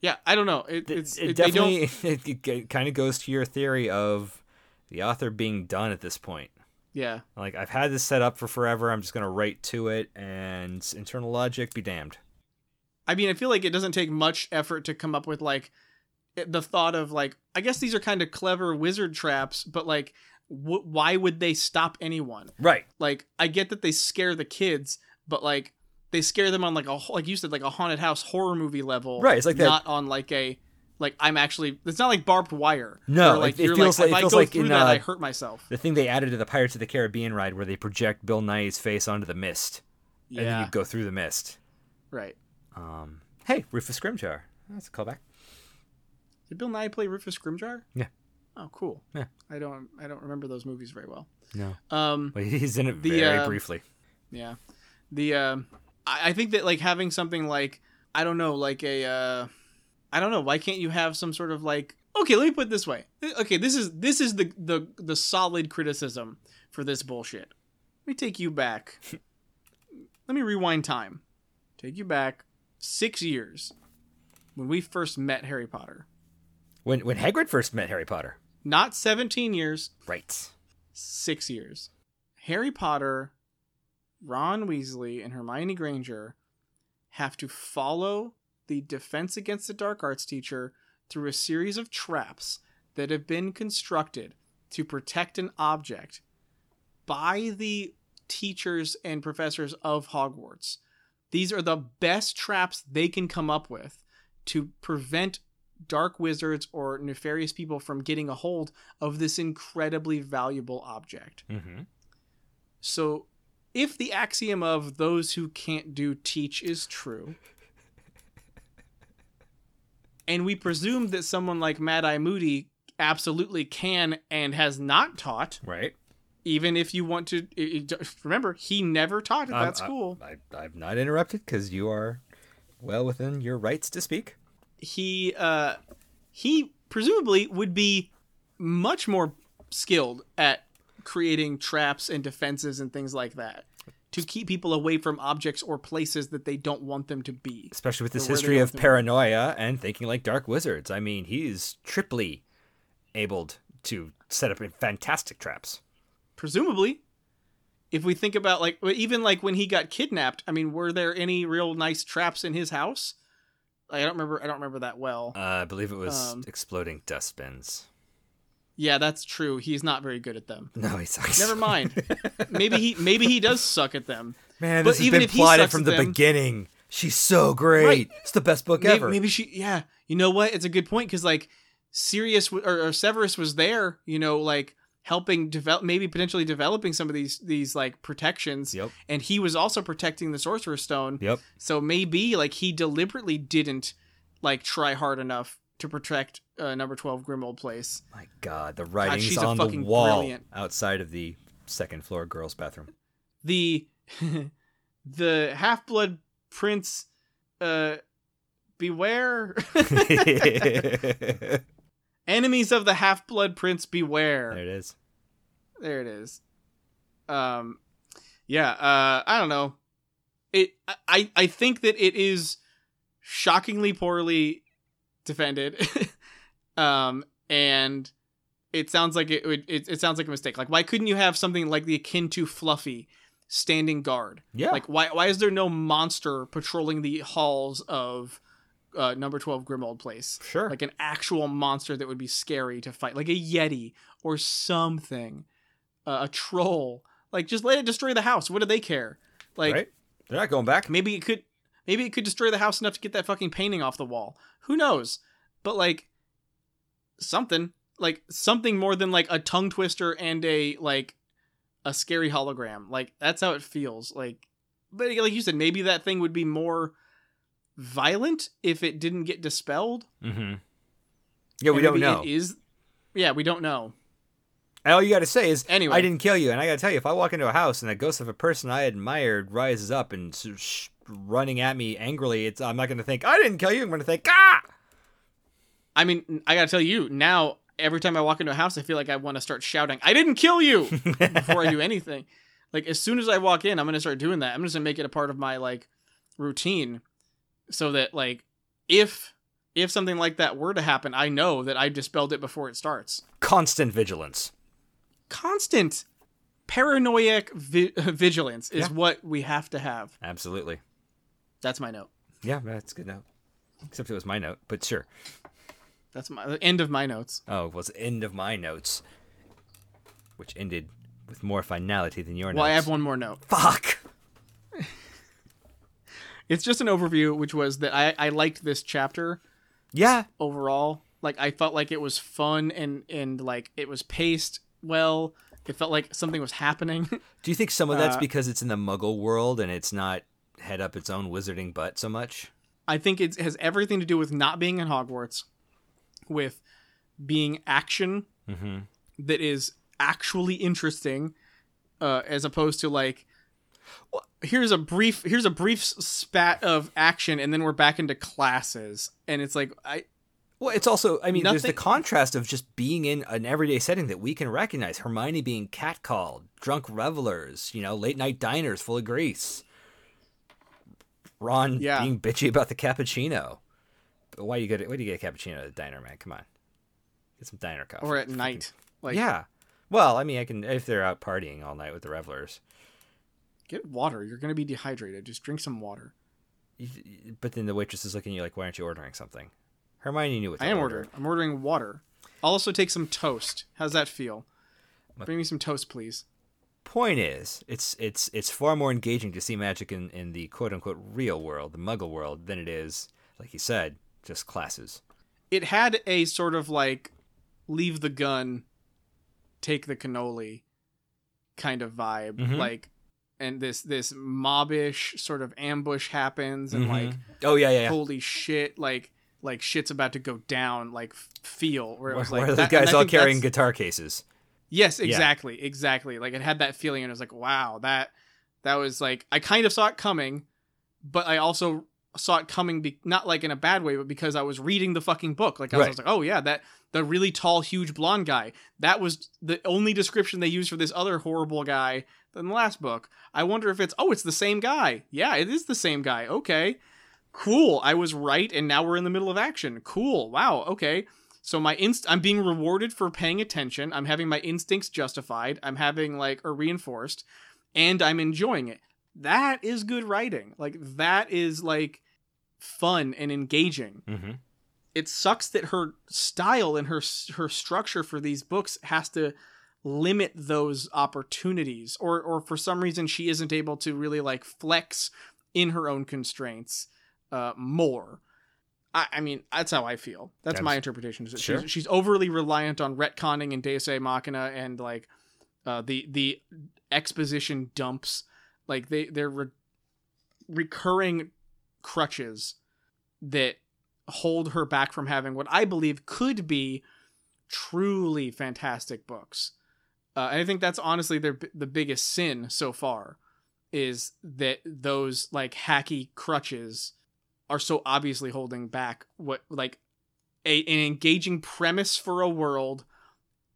yeah i don't know it, it, it's it it, definitely it, kind of goes to your theory of the author being done at this point. Yeah Like I've had this set up for forever. I'm just gonna write to it, and internal logic be damned. I mean, I feel like it doesn't take much effort to come up with like the thought of like I guess these are kind of clever wizard traps, but like wh- why would they stop anyone? Right. Like I get that they scare the kids, but like they scare them on like a like you said like a haunted house horror movie level, Right, it's like that- not on like a like I'm actually it's not like barbed wire. No, like it- it you're feels like, like- if it I feels go like through in, that uh, I hurt myself. The thing they added to the Pirates of the Caribbean ride where they project Bill Nighy's face onto the mist. And then you go through the mist. right. Um, hey, Rufus Scrimgeour. That's a callback. Did Bill Nye play Rufus Scrimgeour? Yeah. Oh, cool. Yeah. I don't I don't remember those movies very well. No. Um Well, he's in it The, very uh, briefly. Yeah. The um I, I think that like having something like I don't know, like a uh I don't know, why can't you have some sort of like okay, let me put it this way. Okay, this is this is the the the solid criticism for this bullshit. Let me take you back. let me rewind time. Take you back 6 years when we first met Harry Potter. When when Hagrid first met Harry Potter. Not 17 years, Right. 6 years. Harry Potter, Ron Weasley, and Hermione Granger have to follow the Defense Against the Dark Arts teacher through a series of traps that have been constructed to protect an object by the teachers and professors of Hogwarts. These are the best traps they can come up with to prevent dark wizards or nefarious people from getting a hold of this incredibly valuable object. Mm-hmm. So, if the axiom of those who can't do teach is true, and we presume that someone like Mad Eye Moody absolutely can and has not taught, Right. even if you want to remember, he never taught at I'm- that school. I, I, I've not interrupted because you are well within your rights to speak. he uh he presumably would be much more skilled at creating traps and defenses and things like that to keep people away from objects or places that they don't want them to be. Especially with this Or where they history of paranoia and thinking like dark wizards. I mean, he's triply able to set up fantastic traps. Presumably, if we think about like even like when he got kidnapped, I mean, were there any real nice traps in his house? I don't remember. I don't remember that well. Uh, I believe it was Um, exploding dustbins. Yeah, that's true. He's not very good at them. No, he sucks. Never mind. maybe he maybe he does suck at them. Man, But this has even been if he plotted from the them- beginning. She's so great. Right. It's the best book Maybe, ever. maybe she yeah. You know what? It's a good point cuz like Sirius w- or, or Severus was there, you know, like helping develop maybe potentially developing some of these these like protections Yep. and he was also protecting the sorcerer's stone. Yep. So maybe like he deliberately didn't like try hard enough to protect uh, number 12 Grimmauld Place. My God, the writing's a on the wall brilliant- outside of the second floor girls' bathroom. The the half-blood prince uh beware enemies of the half-blood prince beware. There it is. There it is. Um, yeah. Uh, I don't know. It. I. I think that it is shockingly poorly defended. um, and it sounds like it would. It, it sounds like a mistake. Like, why couldn't you have something like the akin to Fluffy standing guard? Yeah. Like, why? Why is there no monster patrolling the halls of uh, number twelve Grimmauld Place? sure. like an actual monster that would be scary to fight, like a yeti or something, uh, a troll. Like just let it destroy the house. What do they care? Like right? They're not going back. maybe it could, maybe it could destroy the house enough to get that fucking painting off the wall. Who knows? But like something, like something more than like a tongue twister and a like a scary hologram. Like that's how it feels. Like, but like you said, maybe that thing would be more violent if it didn't get dispelled. Mm-hmm. Yeah, we don't know. It is. Yeah, we don't know. All you got to say is, Anyway. I didn't kill you. And I got to tell you, if I walk into a house and a ghost of a person I admired rises up and sh- running at me angrily, it's I'm not going to think, I didn't kill you. I'm going to think, ah! I mean, I gotta tell you now. Every time I walk into a house, I feel like I want to start shouting, "I didn't kill you!" before I do anything. Like as soon as I walk in, I'm gonna start doing that. I'm just gonna make it a part of my like routine, so that like if if something like that were to happen, I know that I dispelled it before it starts. Constant vigilance. Constant paranoiac vi- vigilance is Yeah. what we have to have. Absolutely. That's my note. Yeah, that's a good note. Except it was my note, but sure. That's my end of my notes. Oh, it was the end of my notes, which ended with more finality than your Well, notes. Well, I have one more note. Fuck. It's just an overview, which was that I, I liked this chapter Yeah. overall. Like I felt like it was fun and and like it was paced well. It felt like something was happening. Do you think some of that's Uh, because it's in the Muggle world and it's not head up its own wizarding butt so much? I think it has everything to do with not being in Hogwarts, with being action Mm-hmm. that is actually interesting, uh, as opposed to like, well, here's a brief here's a brief spat of action and then we're back into classes and it's like I Well, it's also, I mean, there's the contrast of just being in an everyday setting that we can recognize. Hermione being catcalled, drunk revelers, you know, late night diners full of grease. Ron Yeah. being bitchy about the cappuccino. But why you get why do you get a cappuccino at a diner, man? Come on, get some diner coffee. or at night like yeah. Well, I mean, I can if they're out partying all night with the revelers. get water. You're gonna be dehydrated. Just drink some water. But then the waitress is looking at you like, why aren't you ordering something? Hermione knew what to I am order. ordering. I'm ordering water. I'll also take some toast. How's that feel? Bring me some toast, please. point is it's it's it's far more engaging to see magic in, in the quote unquote real world the muggle world than it is like you said just classes It had a sort of like leave the gun, take the cannoli kind of vibe. Mhm. Like and this this mobbish sort of ambush happens and like oh yeah yeah, yeah. holy shit like like shit's about to go down like feel where it was where like that- guys all carrying guitar cases Yes, Yeah. exactly, exactly. Like it had that feeling, and it was like, wow, that that was like I kind of saw it coming, but I also saw it coming, be- not like in a bad way, but because I was reading the fucking book. Like I was, I Right. was like, oh yeah, that the really tall, huge blonde guy. That was the only description they used for this other horrible guy in the last book. I wonder if it's oh, it's the same guy. Yeah, it is the same guy. Okay, cool. I was right, and now we're in the middle of action. Cool. Wow. Okay. So my inst I'm being rewarded for paying attention. I'm having my instincts justified. I'm having like or reinforced and I'm enjoying it. That is good writing. Like that is like fun and engaging. mm-hmm. it sucks that her style and her her structure for these books has to limit those opportunities or or for some reason she isn't able to really like flex in her own constraints uh more I, I mean, that's how I feel. That's, That's- my interpretation. She's, Sure. she's overly reliant on retconning and Deus Ex Machina and like uh, the the exposition dumps. Like they they're re- recurring crutches that hold her back from having what I believe could be truly fantastic books. Uh, and I think that's honestly their the biggest sin so far is that those like hacky crutches are so obviously holding back what like a an engaging premise for a world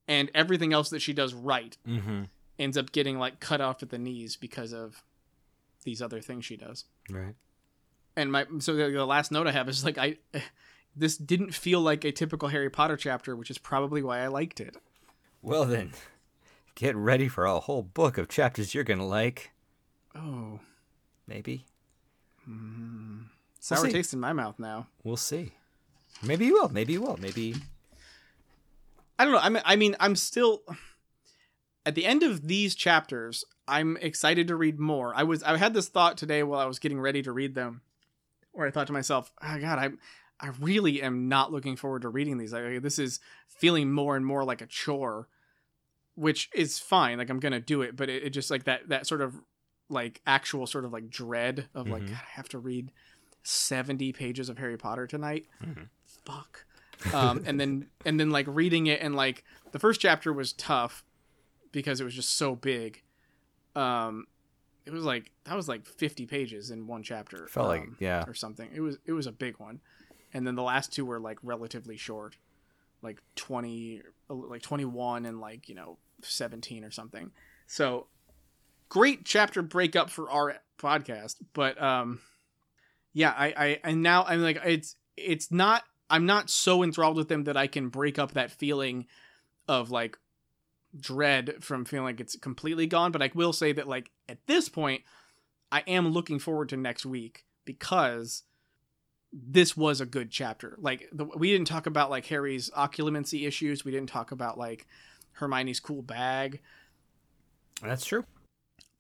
and everything else that she does right Mm-hmm. ends up getting like cut off at the knees because of these other things she does. Right. And my so the, the last note I have is like I this didn't feel like a typical Harry Potter chapter, which is probably why I liked it. Well then, get ready for a whole book of chapters you're gonna like. Oh, Maybe sour see. taste in my mouth now. we'll see. Maybe you will. Maybe you will. Maybe. I don't know. I mean, I mean, I'm still at the end of these chapters. I'm excited to read more. I was I had this thought today while I was getting ready to read them, where I thought to myself, "Oh God, I I really am not looking forward to reading these. Like, this is feeling more and more like a chore, which is fine. Like I'm gonna do it, but it, it just like that that sort of like actual sort of like dread of like Mhm. God, I have to read seventy pages of Harry Potter tonight. Mhm. Fuck um, and then and then like reading it and like the first chapter was tough because it was just so big um it was like that was like 50 pages in one chapter Felt like um, yeah. or something it was it was a big one and then the last two were like relatively short like 20 like 21 and like you know 17 or something so great chapter breakup for our podcast but um yeah i i and now i'm like it's it's not i'm not so enthralled with them that i can break up that feeling of like dread from feeling like it's completely gone but i will say that like at this point i am looking forward to next week because this was a good chapter. Like the, we didn't talk about like harry's occlumency issues. We didn't talk about like hermione's cool bag. That's true.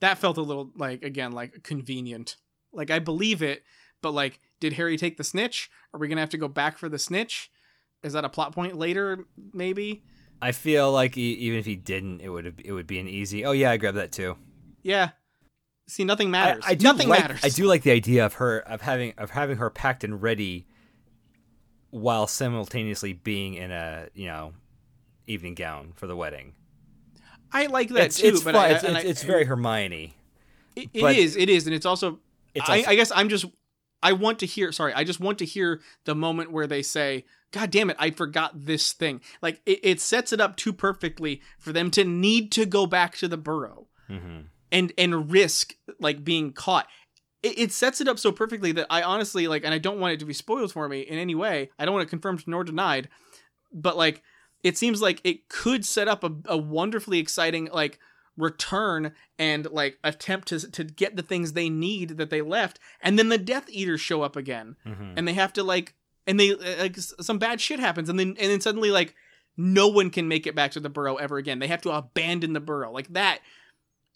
that felt a little like again like convenient. Like i believe it but like did harry take the snitch are we gonna have to go back for the snitch is that a plot point later maybe I feel like e- even if he didn't, it would have, it would be an easy. Oh yeah, I grabbed that too. yeah see nothing matters I do nothing like, matters I do like the idea of her of having of having her packed and ready, while simultaneously being in a you know evening gown for the wedding. i like that it's too it's but. I, it's, it's, I- it's very Hermione. it, it is it is and it's also It's I, also- I guess i'm just i want to hear sorry i just want to hear the moment where they say god damn it i forgot this thing. Like it, it sets it up too perfectly for them to need to go back to the burrow hmm and and risk like being caught. It, it sets it up so perfectly that i honestly like and i don't want it to be spoiled for me in any way. I don't want it confirmed nor denied. But like it seems like it could set up a, a wonderfully exciting like return and like attempt to to get the things they need that they left and then the death eaters show up again. Hmm and they have to like and they uh, like some bad shit happens and then and then suddenly like no one can make it back to the burrow ever again. They have to abandon the burrow like that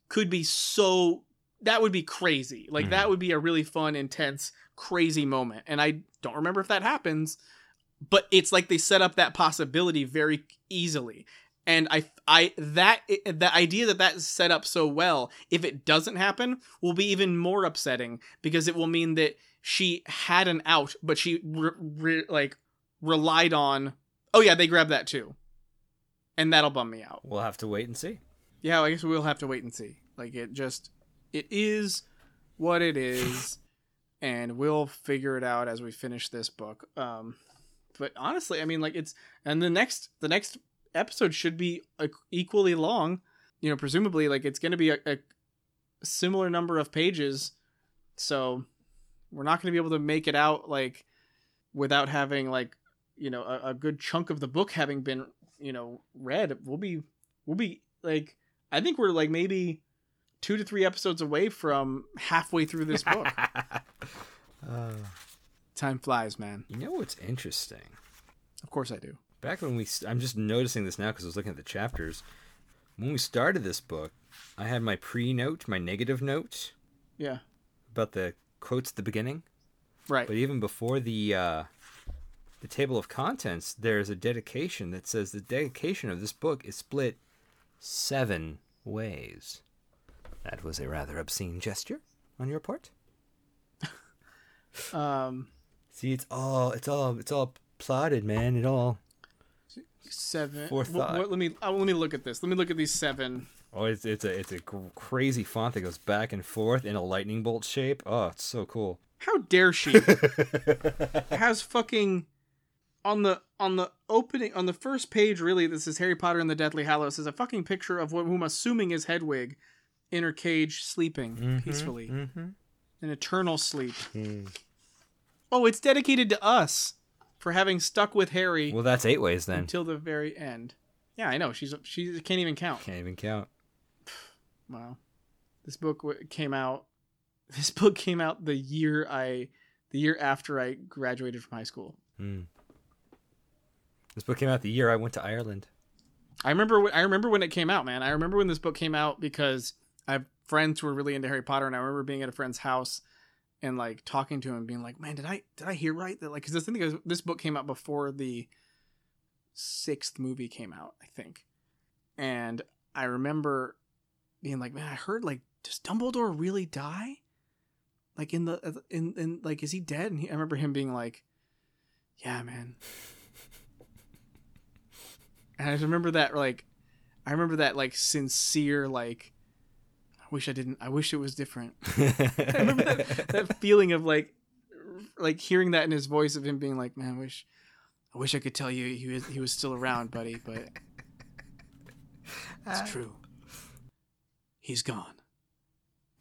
could be so that would be crazy. Like Mhm. that would be a really fun intense crazy moment and i don't remember if that happens but it's like they set up that possibility very easily and i i that the idea that that's set up so well if it doesn't happen will be even more upsetting because it will mean that she had an out but she re- re- like relied on oh yeah they grabbed that too. And that'll bum me out. We'll have to wait and see. yeah i guess we'll have to wait and see. Like it just it is what it is and we'll figure it out as we finish this book. Um but honestly i mean like it's and the next the next episode should be equally long you know presumably like it's going to be a, a similar number of pages so we're not going to be able to make it out like without having like you know a, a good chunk of the book having been you know read we'll be we'll be like i think we're like maybe two to three episodes away from halfway through this book Uh, time flies man you know what's interesting? Of course I do. Back when we, I'm just noticing this now because I was looking at the chapters. When we started this book, I had my pre-note, my negative note Yeah. about the quotes at the beginning. Right. But even before the uh, the table of contents, there's a dedication that says the dedication of this book is split seven ways. That was a rather obscene gesture on your part. um See, it's all it's all it's all plotted, man. It all. Seven. Forethought. What, what, let me uh, let me look at this. Let me look at these seven. Oh, it's it's a it's a cr- crazy font that goes back and forth in a lightning bolt shape. Oh, it's so cool. How dare she? has fucking on the on the opening on the first page. Really, this is Harry Potter and the Deathly Hallows. Is a fucking picture of what whom assuming is Hedwig in her cage, sleeping peacefully, Mm-hmm. in eternal sleep. Oh, it's dedicated to us for having stuck with Harry Well, that's eight ways then. until the very end. Yeah, I know. She's she can't even count. Can't even count. Wow. This book w- came out. This book came out the year I, the year after I graduated from high school. Mm. This book came out the year I went to Ireland. I remember. When, I remember when it came out, man. I remember when this book came out because I have friends who were really into Harry Potter, and I remember being at a friend's house and like talking to him, being like, "Man, did I did I hear right that like because this thing is this book came out before the sixth movie came out, I think, and I remember being like, "Man, I heard like does Dumbledore really die? Like in the uh, in in like is he dead?" And he, I remember him being like, "Yeah, man." And I remember that like I remember that like sincere like wish I didn't I wish it was different. I remember that, that feeling of like like hearing that in his voice of him being like, "Man, I wish I wish I could tell you he was he was still around, buddy, but it's uh, true. He's gone."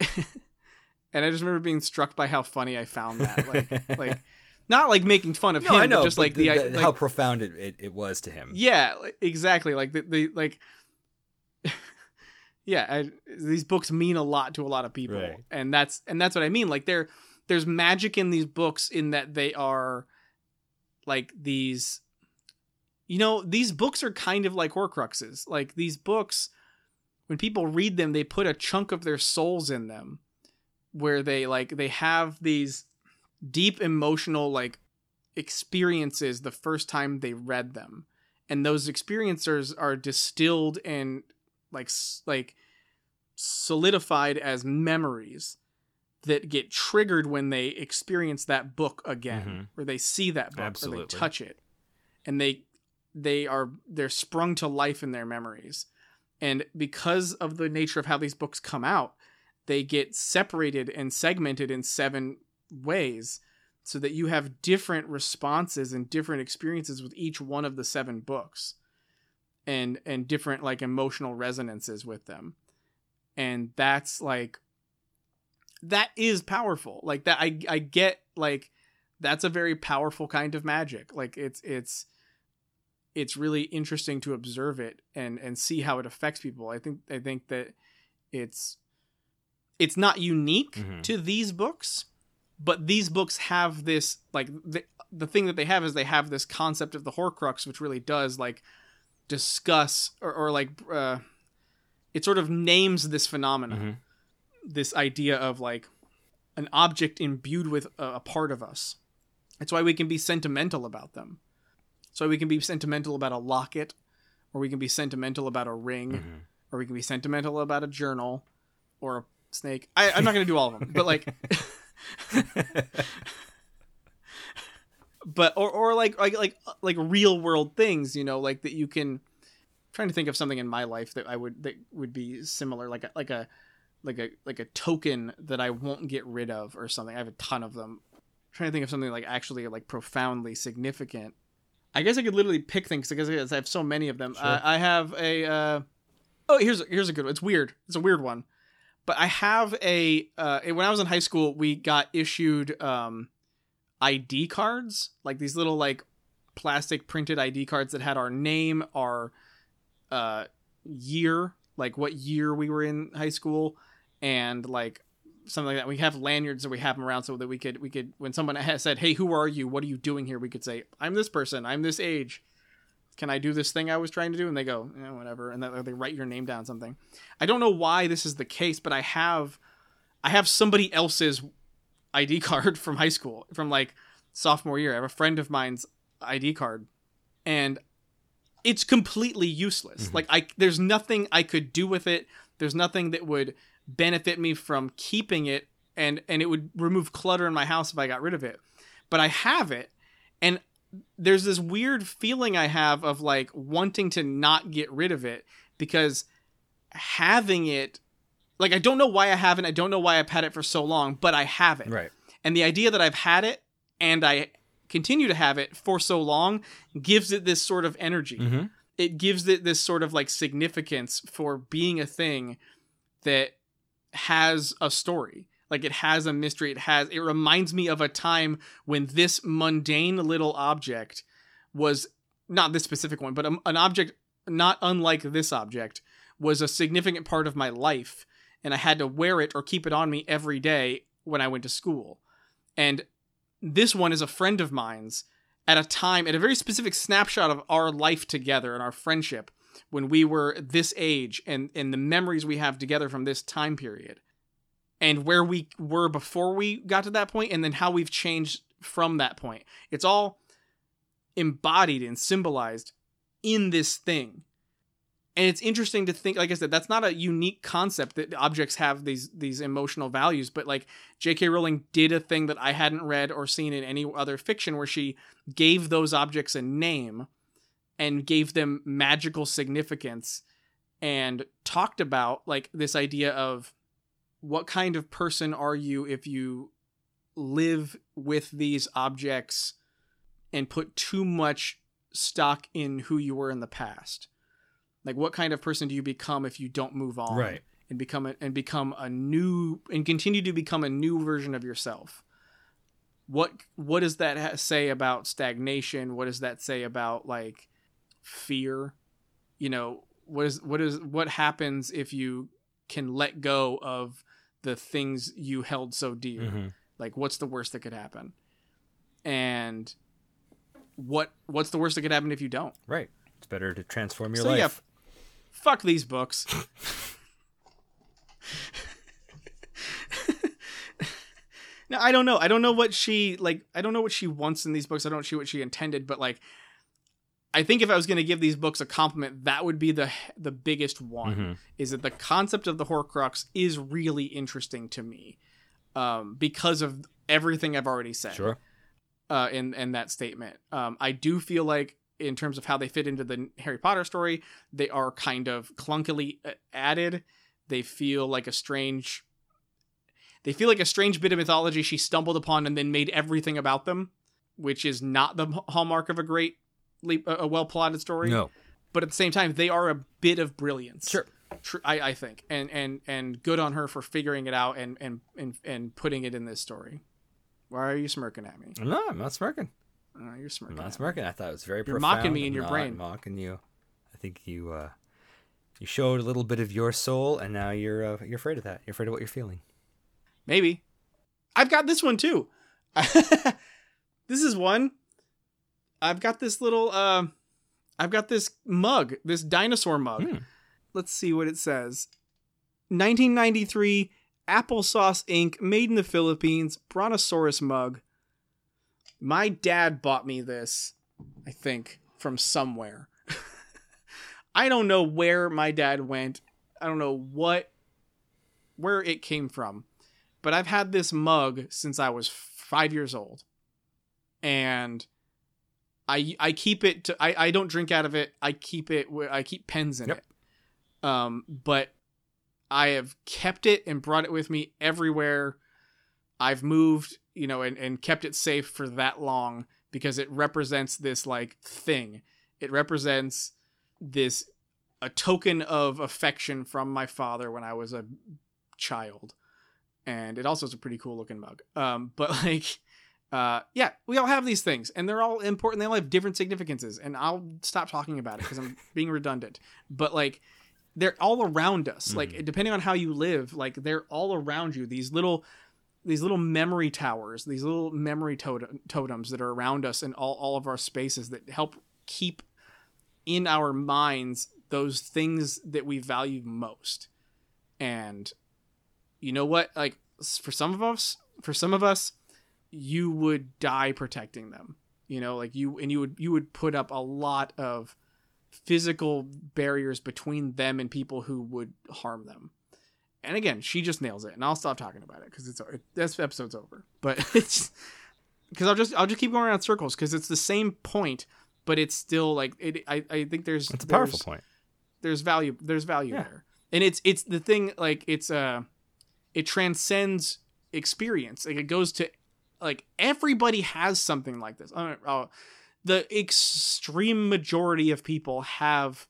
and I just remember being struck by how funny I found that like like not like making fun of No, him, I know. but just but like the, the- like, how profound it, it, it was to him. yeah, exactly. Like the, the like yeah, I, these books mean a lot to a lot of people. Right. And that's and that's what I mean. Like there there's magic in these books in that they are like these you know, these books are kind of like horcruxes. Like these books when people read them, they put a chunk of their souls in them where they like they have these deep emotional like experiences the first time they read them and those experiences are distilled and like like solidified as memories that get triggered when they experience that book again Mhm. or they see that book or they touch it. And they they are they're sprung to life in their memories. And because of the nature of how these books come out they get separated and segmented in seven ways so that you have different responses and different experiences with each one of the seven books and and different like emotional resonances with them. And that's like that is powerful. Like that i i get like that's a very powerful kind of magic. Like it's it's it's really interesting to observe it and and see how it affects people. I think i think that it's it's not unique Mhm. to these books but these books have this like the, the thing that they have is they have this concept of the horcrux which really does like discuss or, or like uh it sort of names this phenomenon Mhm. this idea of like an object imbued with a, a part of us that's why we can be sentimental about them so we can be sentimental about a locket or we can be sentimental about a ring Mhm. or we can be sentimental about a journal or a snake I, i'm not going to do all of them but like but or or like like like like real world things you know like that you can trying to think of something in my life that i would that would be similar like a like a like a like a token that i won't get rid of or something. I have a ton of them. Trying to think of something like actually like profoundly significant. I guess i could literally pick things because i have so many of them. Sure. uh, i have a uh oh here's a here's a good one it's weird. It's a weird one. But i have a uh when i was in high school we got issued um id cards like these little like plastic printed id cards that had our name our uh year like what year we were in high school and like something like that. We have lanyards, or we have them around so that we could we could when someone has said, "Hey, who are you? What are you doing here?" We could say, "I'm this person. I'm this age. Can I do this thing I was trying to do?" And they go, eh, "Whatever," and then they write your name down something. I don't know why this is the case, but I have I have somebody else's ID card from high school from like sophomore year. I have a friend of mine's ID card, and it's completely useless. Mhm. Like I, there's nothing I could do with it. There's nothing that would benefit me from keeping it, and and it would remove clutter in my house if I got rid of it. But I have it, and there's this weird feeling I have of like wanting to not get rid of it because having it, like I don't know why I haven't. I don't know why I've had it for so long, but I have it. Right. And the idea that I've had it and I continue to have it for so long gives it this sort of energy. Mm-hmm. It gives it this sort of like significance for being a thing that has a story. Like it has a mystery. It has it reminds me of a time when this mundane little object was not this specific one, but a, an object not unlike this object was a significant part of my life and I had to wear it or keep it on me every day when I went to school. And this one is a friend of mine's at a time, at a very specific snapshot of our life together and our friendship when we were this age and, and the memories we have together from this time period and where we were before we got to that point and then how we've changed from that point. It's all embodied and symbolized in this thing and it's interesting to think like i said that's not a unique concept that objects have these these emotional values but like j.k rowling did a thing that i hadn't read or seen in any other fiction where she gave those objects a name and gave them magical significance and talked about like this idea of what kind of person are you if you live with these objects and put too much stock in who you were in the past like what kind of person do you become if you don't move on Right. and become a, and become a new and continue to become a new version of yourself what what does that say about stagnation what does that say about like fear you know what is what is what happens if you can let go of the things you held so dear Mm-hmm. like what's the worst that could happen and what what's the worst that could happen if you don't Right. It's better to transform your So, life. Fuck these books. now I don't know. I don't know what she like. I don't know what she wants in these books. I don't see what she intended, but like, I think if I was going to give these books a compliment, that would be the the biggest one. Mhm. Is that the concept of the Horcrux is really interesting to me, um, because of everything I've already said Sure. uh, in in that statement. Um, I do feel like in terms of how they fit into the Harry Potter story, they are kind of clunkily uh, added. They feel like a strange. They feel like a strange bit of mythology she stumbled upon and then made everything about them, which is not the hallmark of a great, a well plotted story. No. But at the same time, they are a bit of brilliance. Sure. I, I think, and and and good on her for figuring it out and and and and putting it in this story. Why are you smirking at me? No, I'm not smirking. Oh, you're I'm smirking. not me. smirking. I thought it was very You're profound. mocking me in I'm your not brain. mocking you. I think you uh, you showed a little bit of your soul, and now you're uh, you're afraid of that. You're afraid of what you're feeling. Maybe. I've got this one too. this is one. I've got this little uh I've got this mug, this dinosaur mug. Hmm. Let's see what it says. 1993 Applesauce Inc. made in the Philippines Brontosaurus mug. My dad bought me this, I think, from somewhere. I don't know where my dad went. I don't know what where it came from but I've had this mug since I was five years old, and I I keep it. To, I I don't drink out of it. I keep it. where I keep pens in Yep. it. Um, but I have kept it and brought it with me everywhere. I've moved, you know, and and kept it safe for that long because it represents this like thing. It represents this a token of affection from my father when I was a child and it also is a pretty cool looking mug. Um, but like, uh, yeah, we all have these things, and they're all important. They all have different significances, and I'll stop talking about it because I'm being redundant. But like, they're all around us. Like depending on how you live, like they're all around you. These little these little memory towers, these little memory totem- totems that are around us in all, all of our spaces that help keep in our minds those things that we value most. And you know what? Like for some of us, for some of us, you would die protecting them. You know, like you and you would you would put up a lot of physical barriers between them and people who would harm them. And again, she just nails it, and I'll stop talking about it because it's it, this episode's over. But it's because I'll just I'll just keep going around circles because it's the same point, but it's still like it. I, I think there's That's a powerful there's- point. there's value there's value Yeah. there and it's it's the thing like it's uh it transcends experience like it goes to like everybody has something like this uh, uh, the extreme majority of people have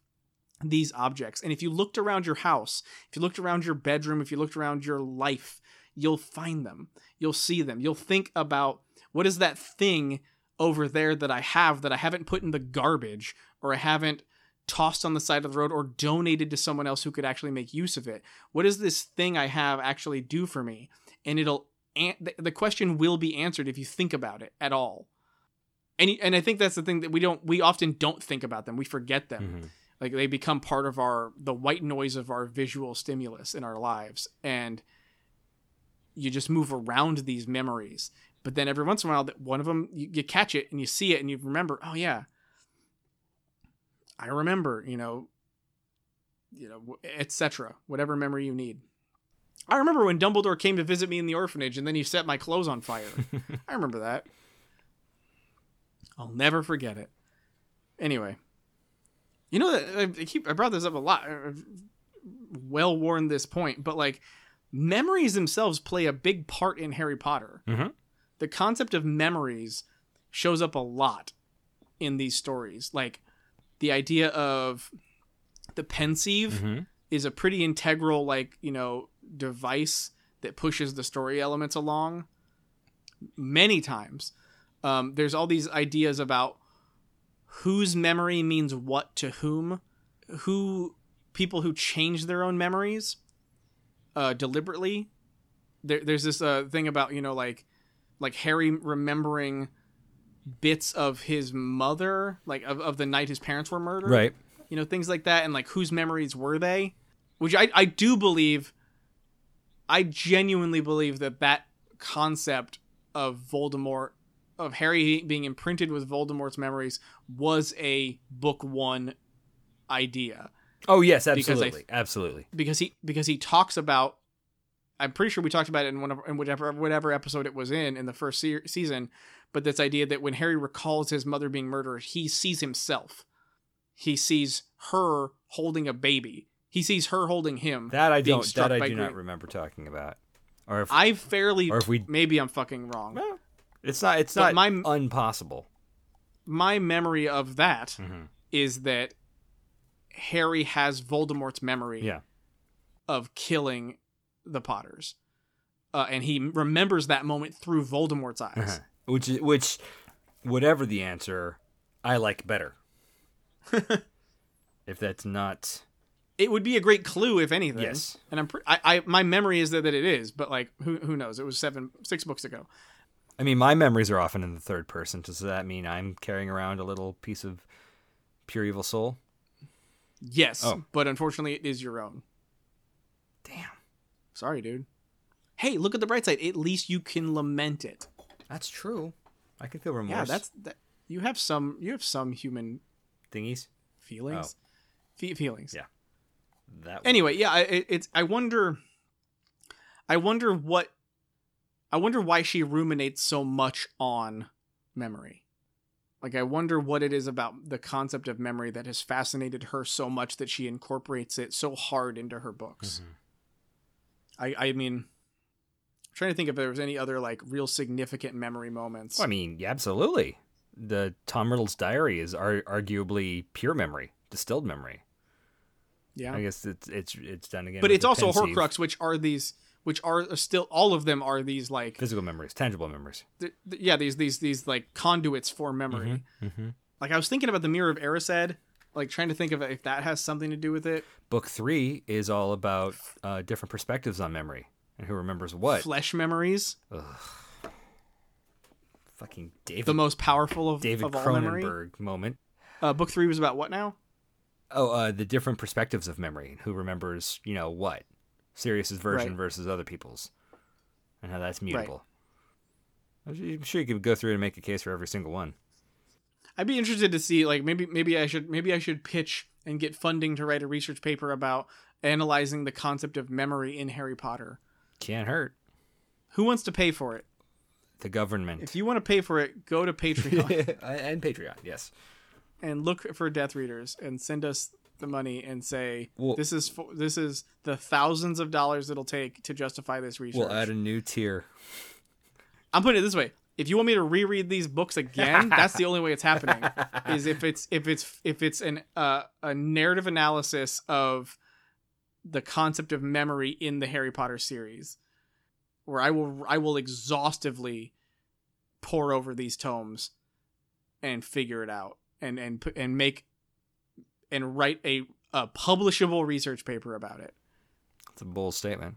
these objects. And if you looked around your house if you looked around your bedroom if you looked around your life you'll find them. You'll see them. You'll think about what is that thing over there that i have that i haven't put in the garbage or i haven't tossed on the side of the road or donated to someone else who could actually make use of it? What does this thing i have actually do for me? And it'll the- question will be answered if you think about it at all. And and i think that's the thing that we don't we often don't think about them. We forget them. Mhm. Like they become part of our the white noise of our visual stimulus in our lives. And you just move around these memories. But then every once in a while that one of them you, you catch it and you see it and you remember oh yeah. I remember you know you know etc whatever memory you need. I remember when dumbledore came to visit me in the orphanage and then he set my clothes on fire. I remember that. I'll never forget it. Anyway you know that I- I keep I brought this up a lot. I've well worn this point, but like memories themselves play a big part in Harry Potter. Mhm. The concept of memories shows up a lot in these stories. Like the idea of the pensieve Mhm. is a pretty integral like, you know, device that pushes the story elements along many times. Um, there's all these ideas about whose memory means what to whom, who people who change their own memories uh, deliberately. There, there's this uh, thing about you know like like Harry remembering bits of his mother, like of, of the night his parents were murdered, Right. you know things like that and like whose memories were they which i, I do believe i genuinely believe that that concept of voldemort of harry being imprinted with voldemort's memories was a book one idea Oh yes, Because I- absolutely, absolutely. because he because he talks about I'm pretty sure we talked about it in one of in whatever whatever episode it was in in the first se- season, but this idea that when Harry recalls his mother being murdered, he sees himself. He sees her holding a baby. He sees her holding him. That I don't. That I do not remember talking about. Or if I fairly Or if we- maybe I'm fucking wrong. Well, it's not. It's But not my- impossible. My memory of that is Mhm. that Harry has Voldemort's memory Yeah. of killing the Potters. Uh, and he remembers that moment through Voldemort's eyes. Uh-huh. Which is which, whatever the answer, I like better. if that's not It would be a great clue, if anything. Yes. And I'm, pre- I, I, my memory is that, that it is, but like, who, who knows? It was seven, six books ago. I mean, my memories are often in the third person. Does that mean I'm carrying around a little piece of pure evil soul? Yes, Oh. but unfortunately, it is your own. Damn. Sorry, dude. Hey, look at the bright side. At least you can lament it. That's true. I can feel remorse. Yeah, that's that. You have some. You have some human thingies. feelings. Oh. Fe- feelings. Oh. Yeah. That one. anyway yeah I- it, it's i wonder i wonder what i wonder why she ruminates so much on memory like i wonder what it is about the concept of memory that has fascinated her so much that she incorporates it so hard into her books Mhm. i i mean I'm trying to think if there was any other like real significant memory moments Well, I mean, yeah, absolutely. The Tom Riddle's diary is ar- arguably pure memory, distilled memory. yeah I guess it's it's it's done again. but it's also a horcrux which are these which are still all of them are these like Physical memories, tangible memories. th- th- yeah these these these like conduits for memory Mm-hmm. Like I was thinking about the Mirror of Erised, like trying to think of if that has something to do with it. Book three is all about uh, different perspectives on memory and who remembers what. Flesh memories, Fucking David the most powerful of, David of all memory. Cronenberg moment. Uh, book three was about what now? Oh, uh, the different perspectives of memory. And who remembers, you know, what? Sirius's version Right. versus other people's, and how that's mutable. I'm sure you could go through and make a case for every single one. I'd be interested to see like maybe maybe I should maybe I should pitch and get funding to write a research paper about analyzing the concept of memory in Harry Potter. Can't hurt Who wants to pay for it? the government If you want to pay for it, go to Patreon and Patreon. Yes. and look for Death Readers and send us the money and say Well- this is for, this is the thousands of dollars it'll take to justify this research. We'll add a new tier. I'm putting it this way: if you want me to reread these books again, that's the only way it's happening. Is if it's if it's if it's an uh, a narrative analysis of the concept of memory in the Harry Potter series, where I will I will exhaustively pore over these tomes and figure it out and and and make and write a a publishable research paper about it. It's a bold statement.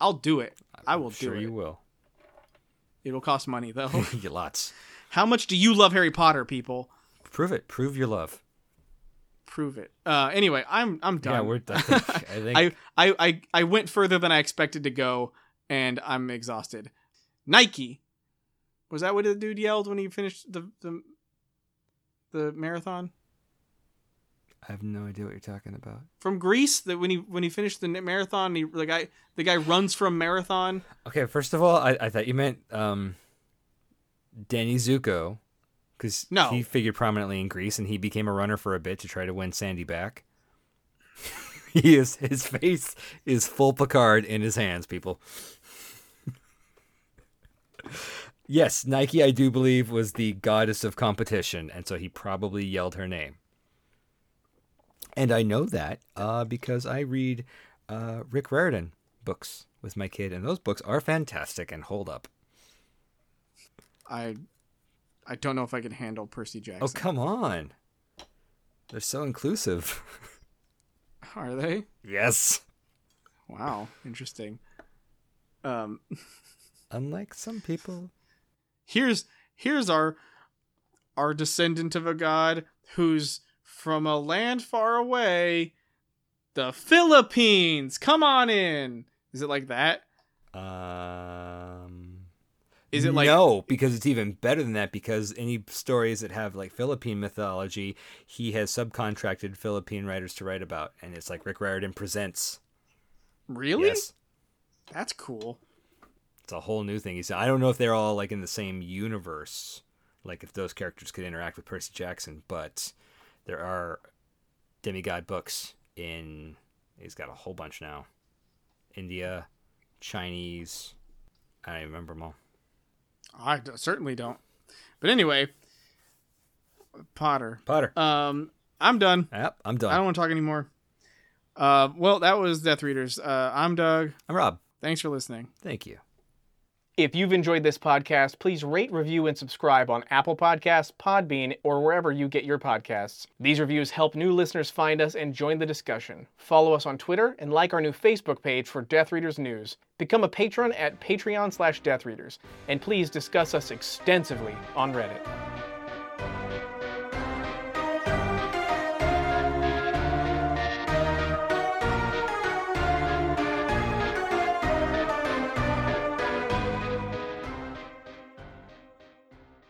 I'll do it. I will I'm sure do it. you will. It will cost money though. lots. How much do you love Harry Potter, people? Prove it. Prove your love. prove it. Uh, anyway, I'm I'm done. Yeah, we're. I think. I think I, I I I went further than I expected to go, and I'm exhausted. Nike, was that what the dude yelled when he finished the the the marathon I have no idea what you're talking about. from Greece? That when he when he finished the marathon, he the guy the guy runs from marathon. Okay, first of all, I, I thought you meant um, Danny Zuko, because No. he figured prominently in Grease, and he became a runner for a bit to try to win Sandy back. he is his face is full Picard in his hands, people. yes, Nike, I do believe, was the goddess of competition, and so he probably yelled her name. And I know that uh, because I read uh, Rick Riordan books with my kid, and those books are fantastic and hold up. I I don't know if I can handle Percy Jackson. Oh, come on. They're so inclusive. Are they? yes. Wow, interesting. Um, Unlike some people. here's here's our our descendant of a god who's from a land far away the philippines come on in is it like that Um, is it like no? Because it's even better than that. Because any stories that have like Philippine mythology, he has subcontracted Philippine writers to write about, and it's like Rick Riordan presents. really Yes, that's cool it's a whole new thing. He said, I don't know if they're all like in the same universe, like if those characters could interact with Percy Jackson, but there are demigod books in. He's got a whole bunch now. India, Chinese. I don't even remember them all. i d- certainly don't but anyway potter Potter. um i'm done Yep, I'm done. i don't want to talk anymore uh well that was death readers uh i'm doug I'm Rob. thanks for listening Thank you. If you've enjoyed this podcast, please rate, review, and subscribe on Apple Podcasts, Podbean, or wherever you get your podcasts. These reviews help new listeners find us and join the discussion. Follow us on Twitter and like our new Facebook page for Death Readers News. Become a patron at Patreon slash Death Readers, and please discuss us extensively on Reddit.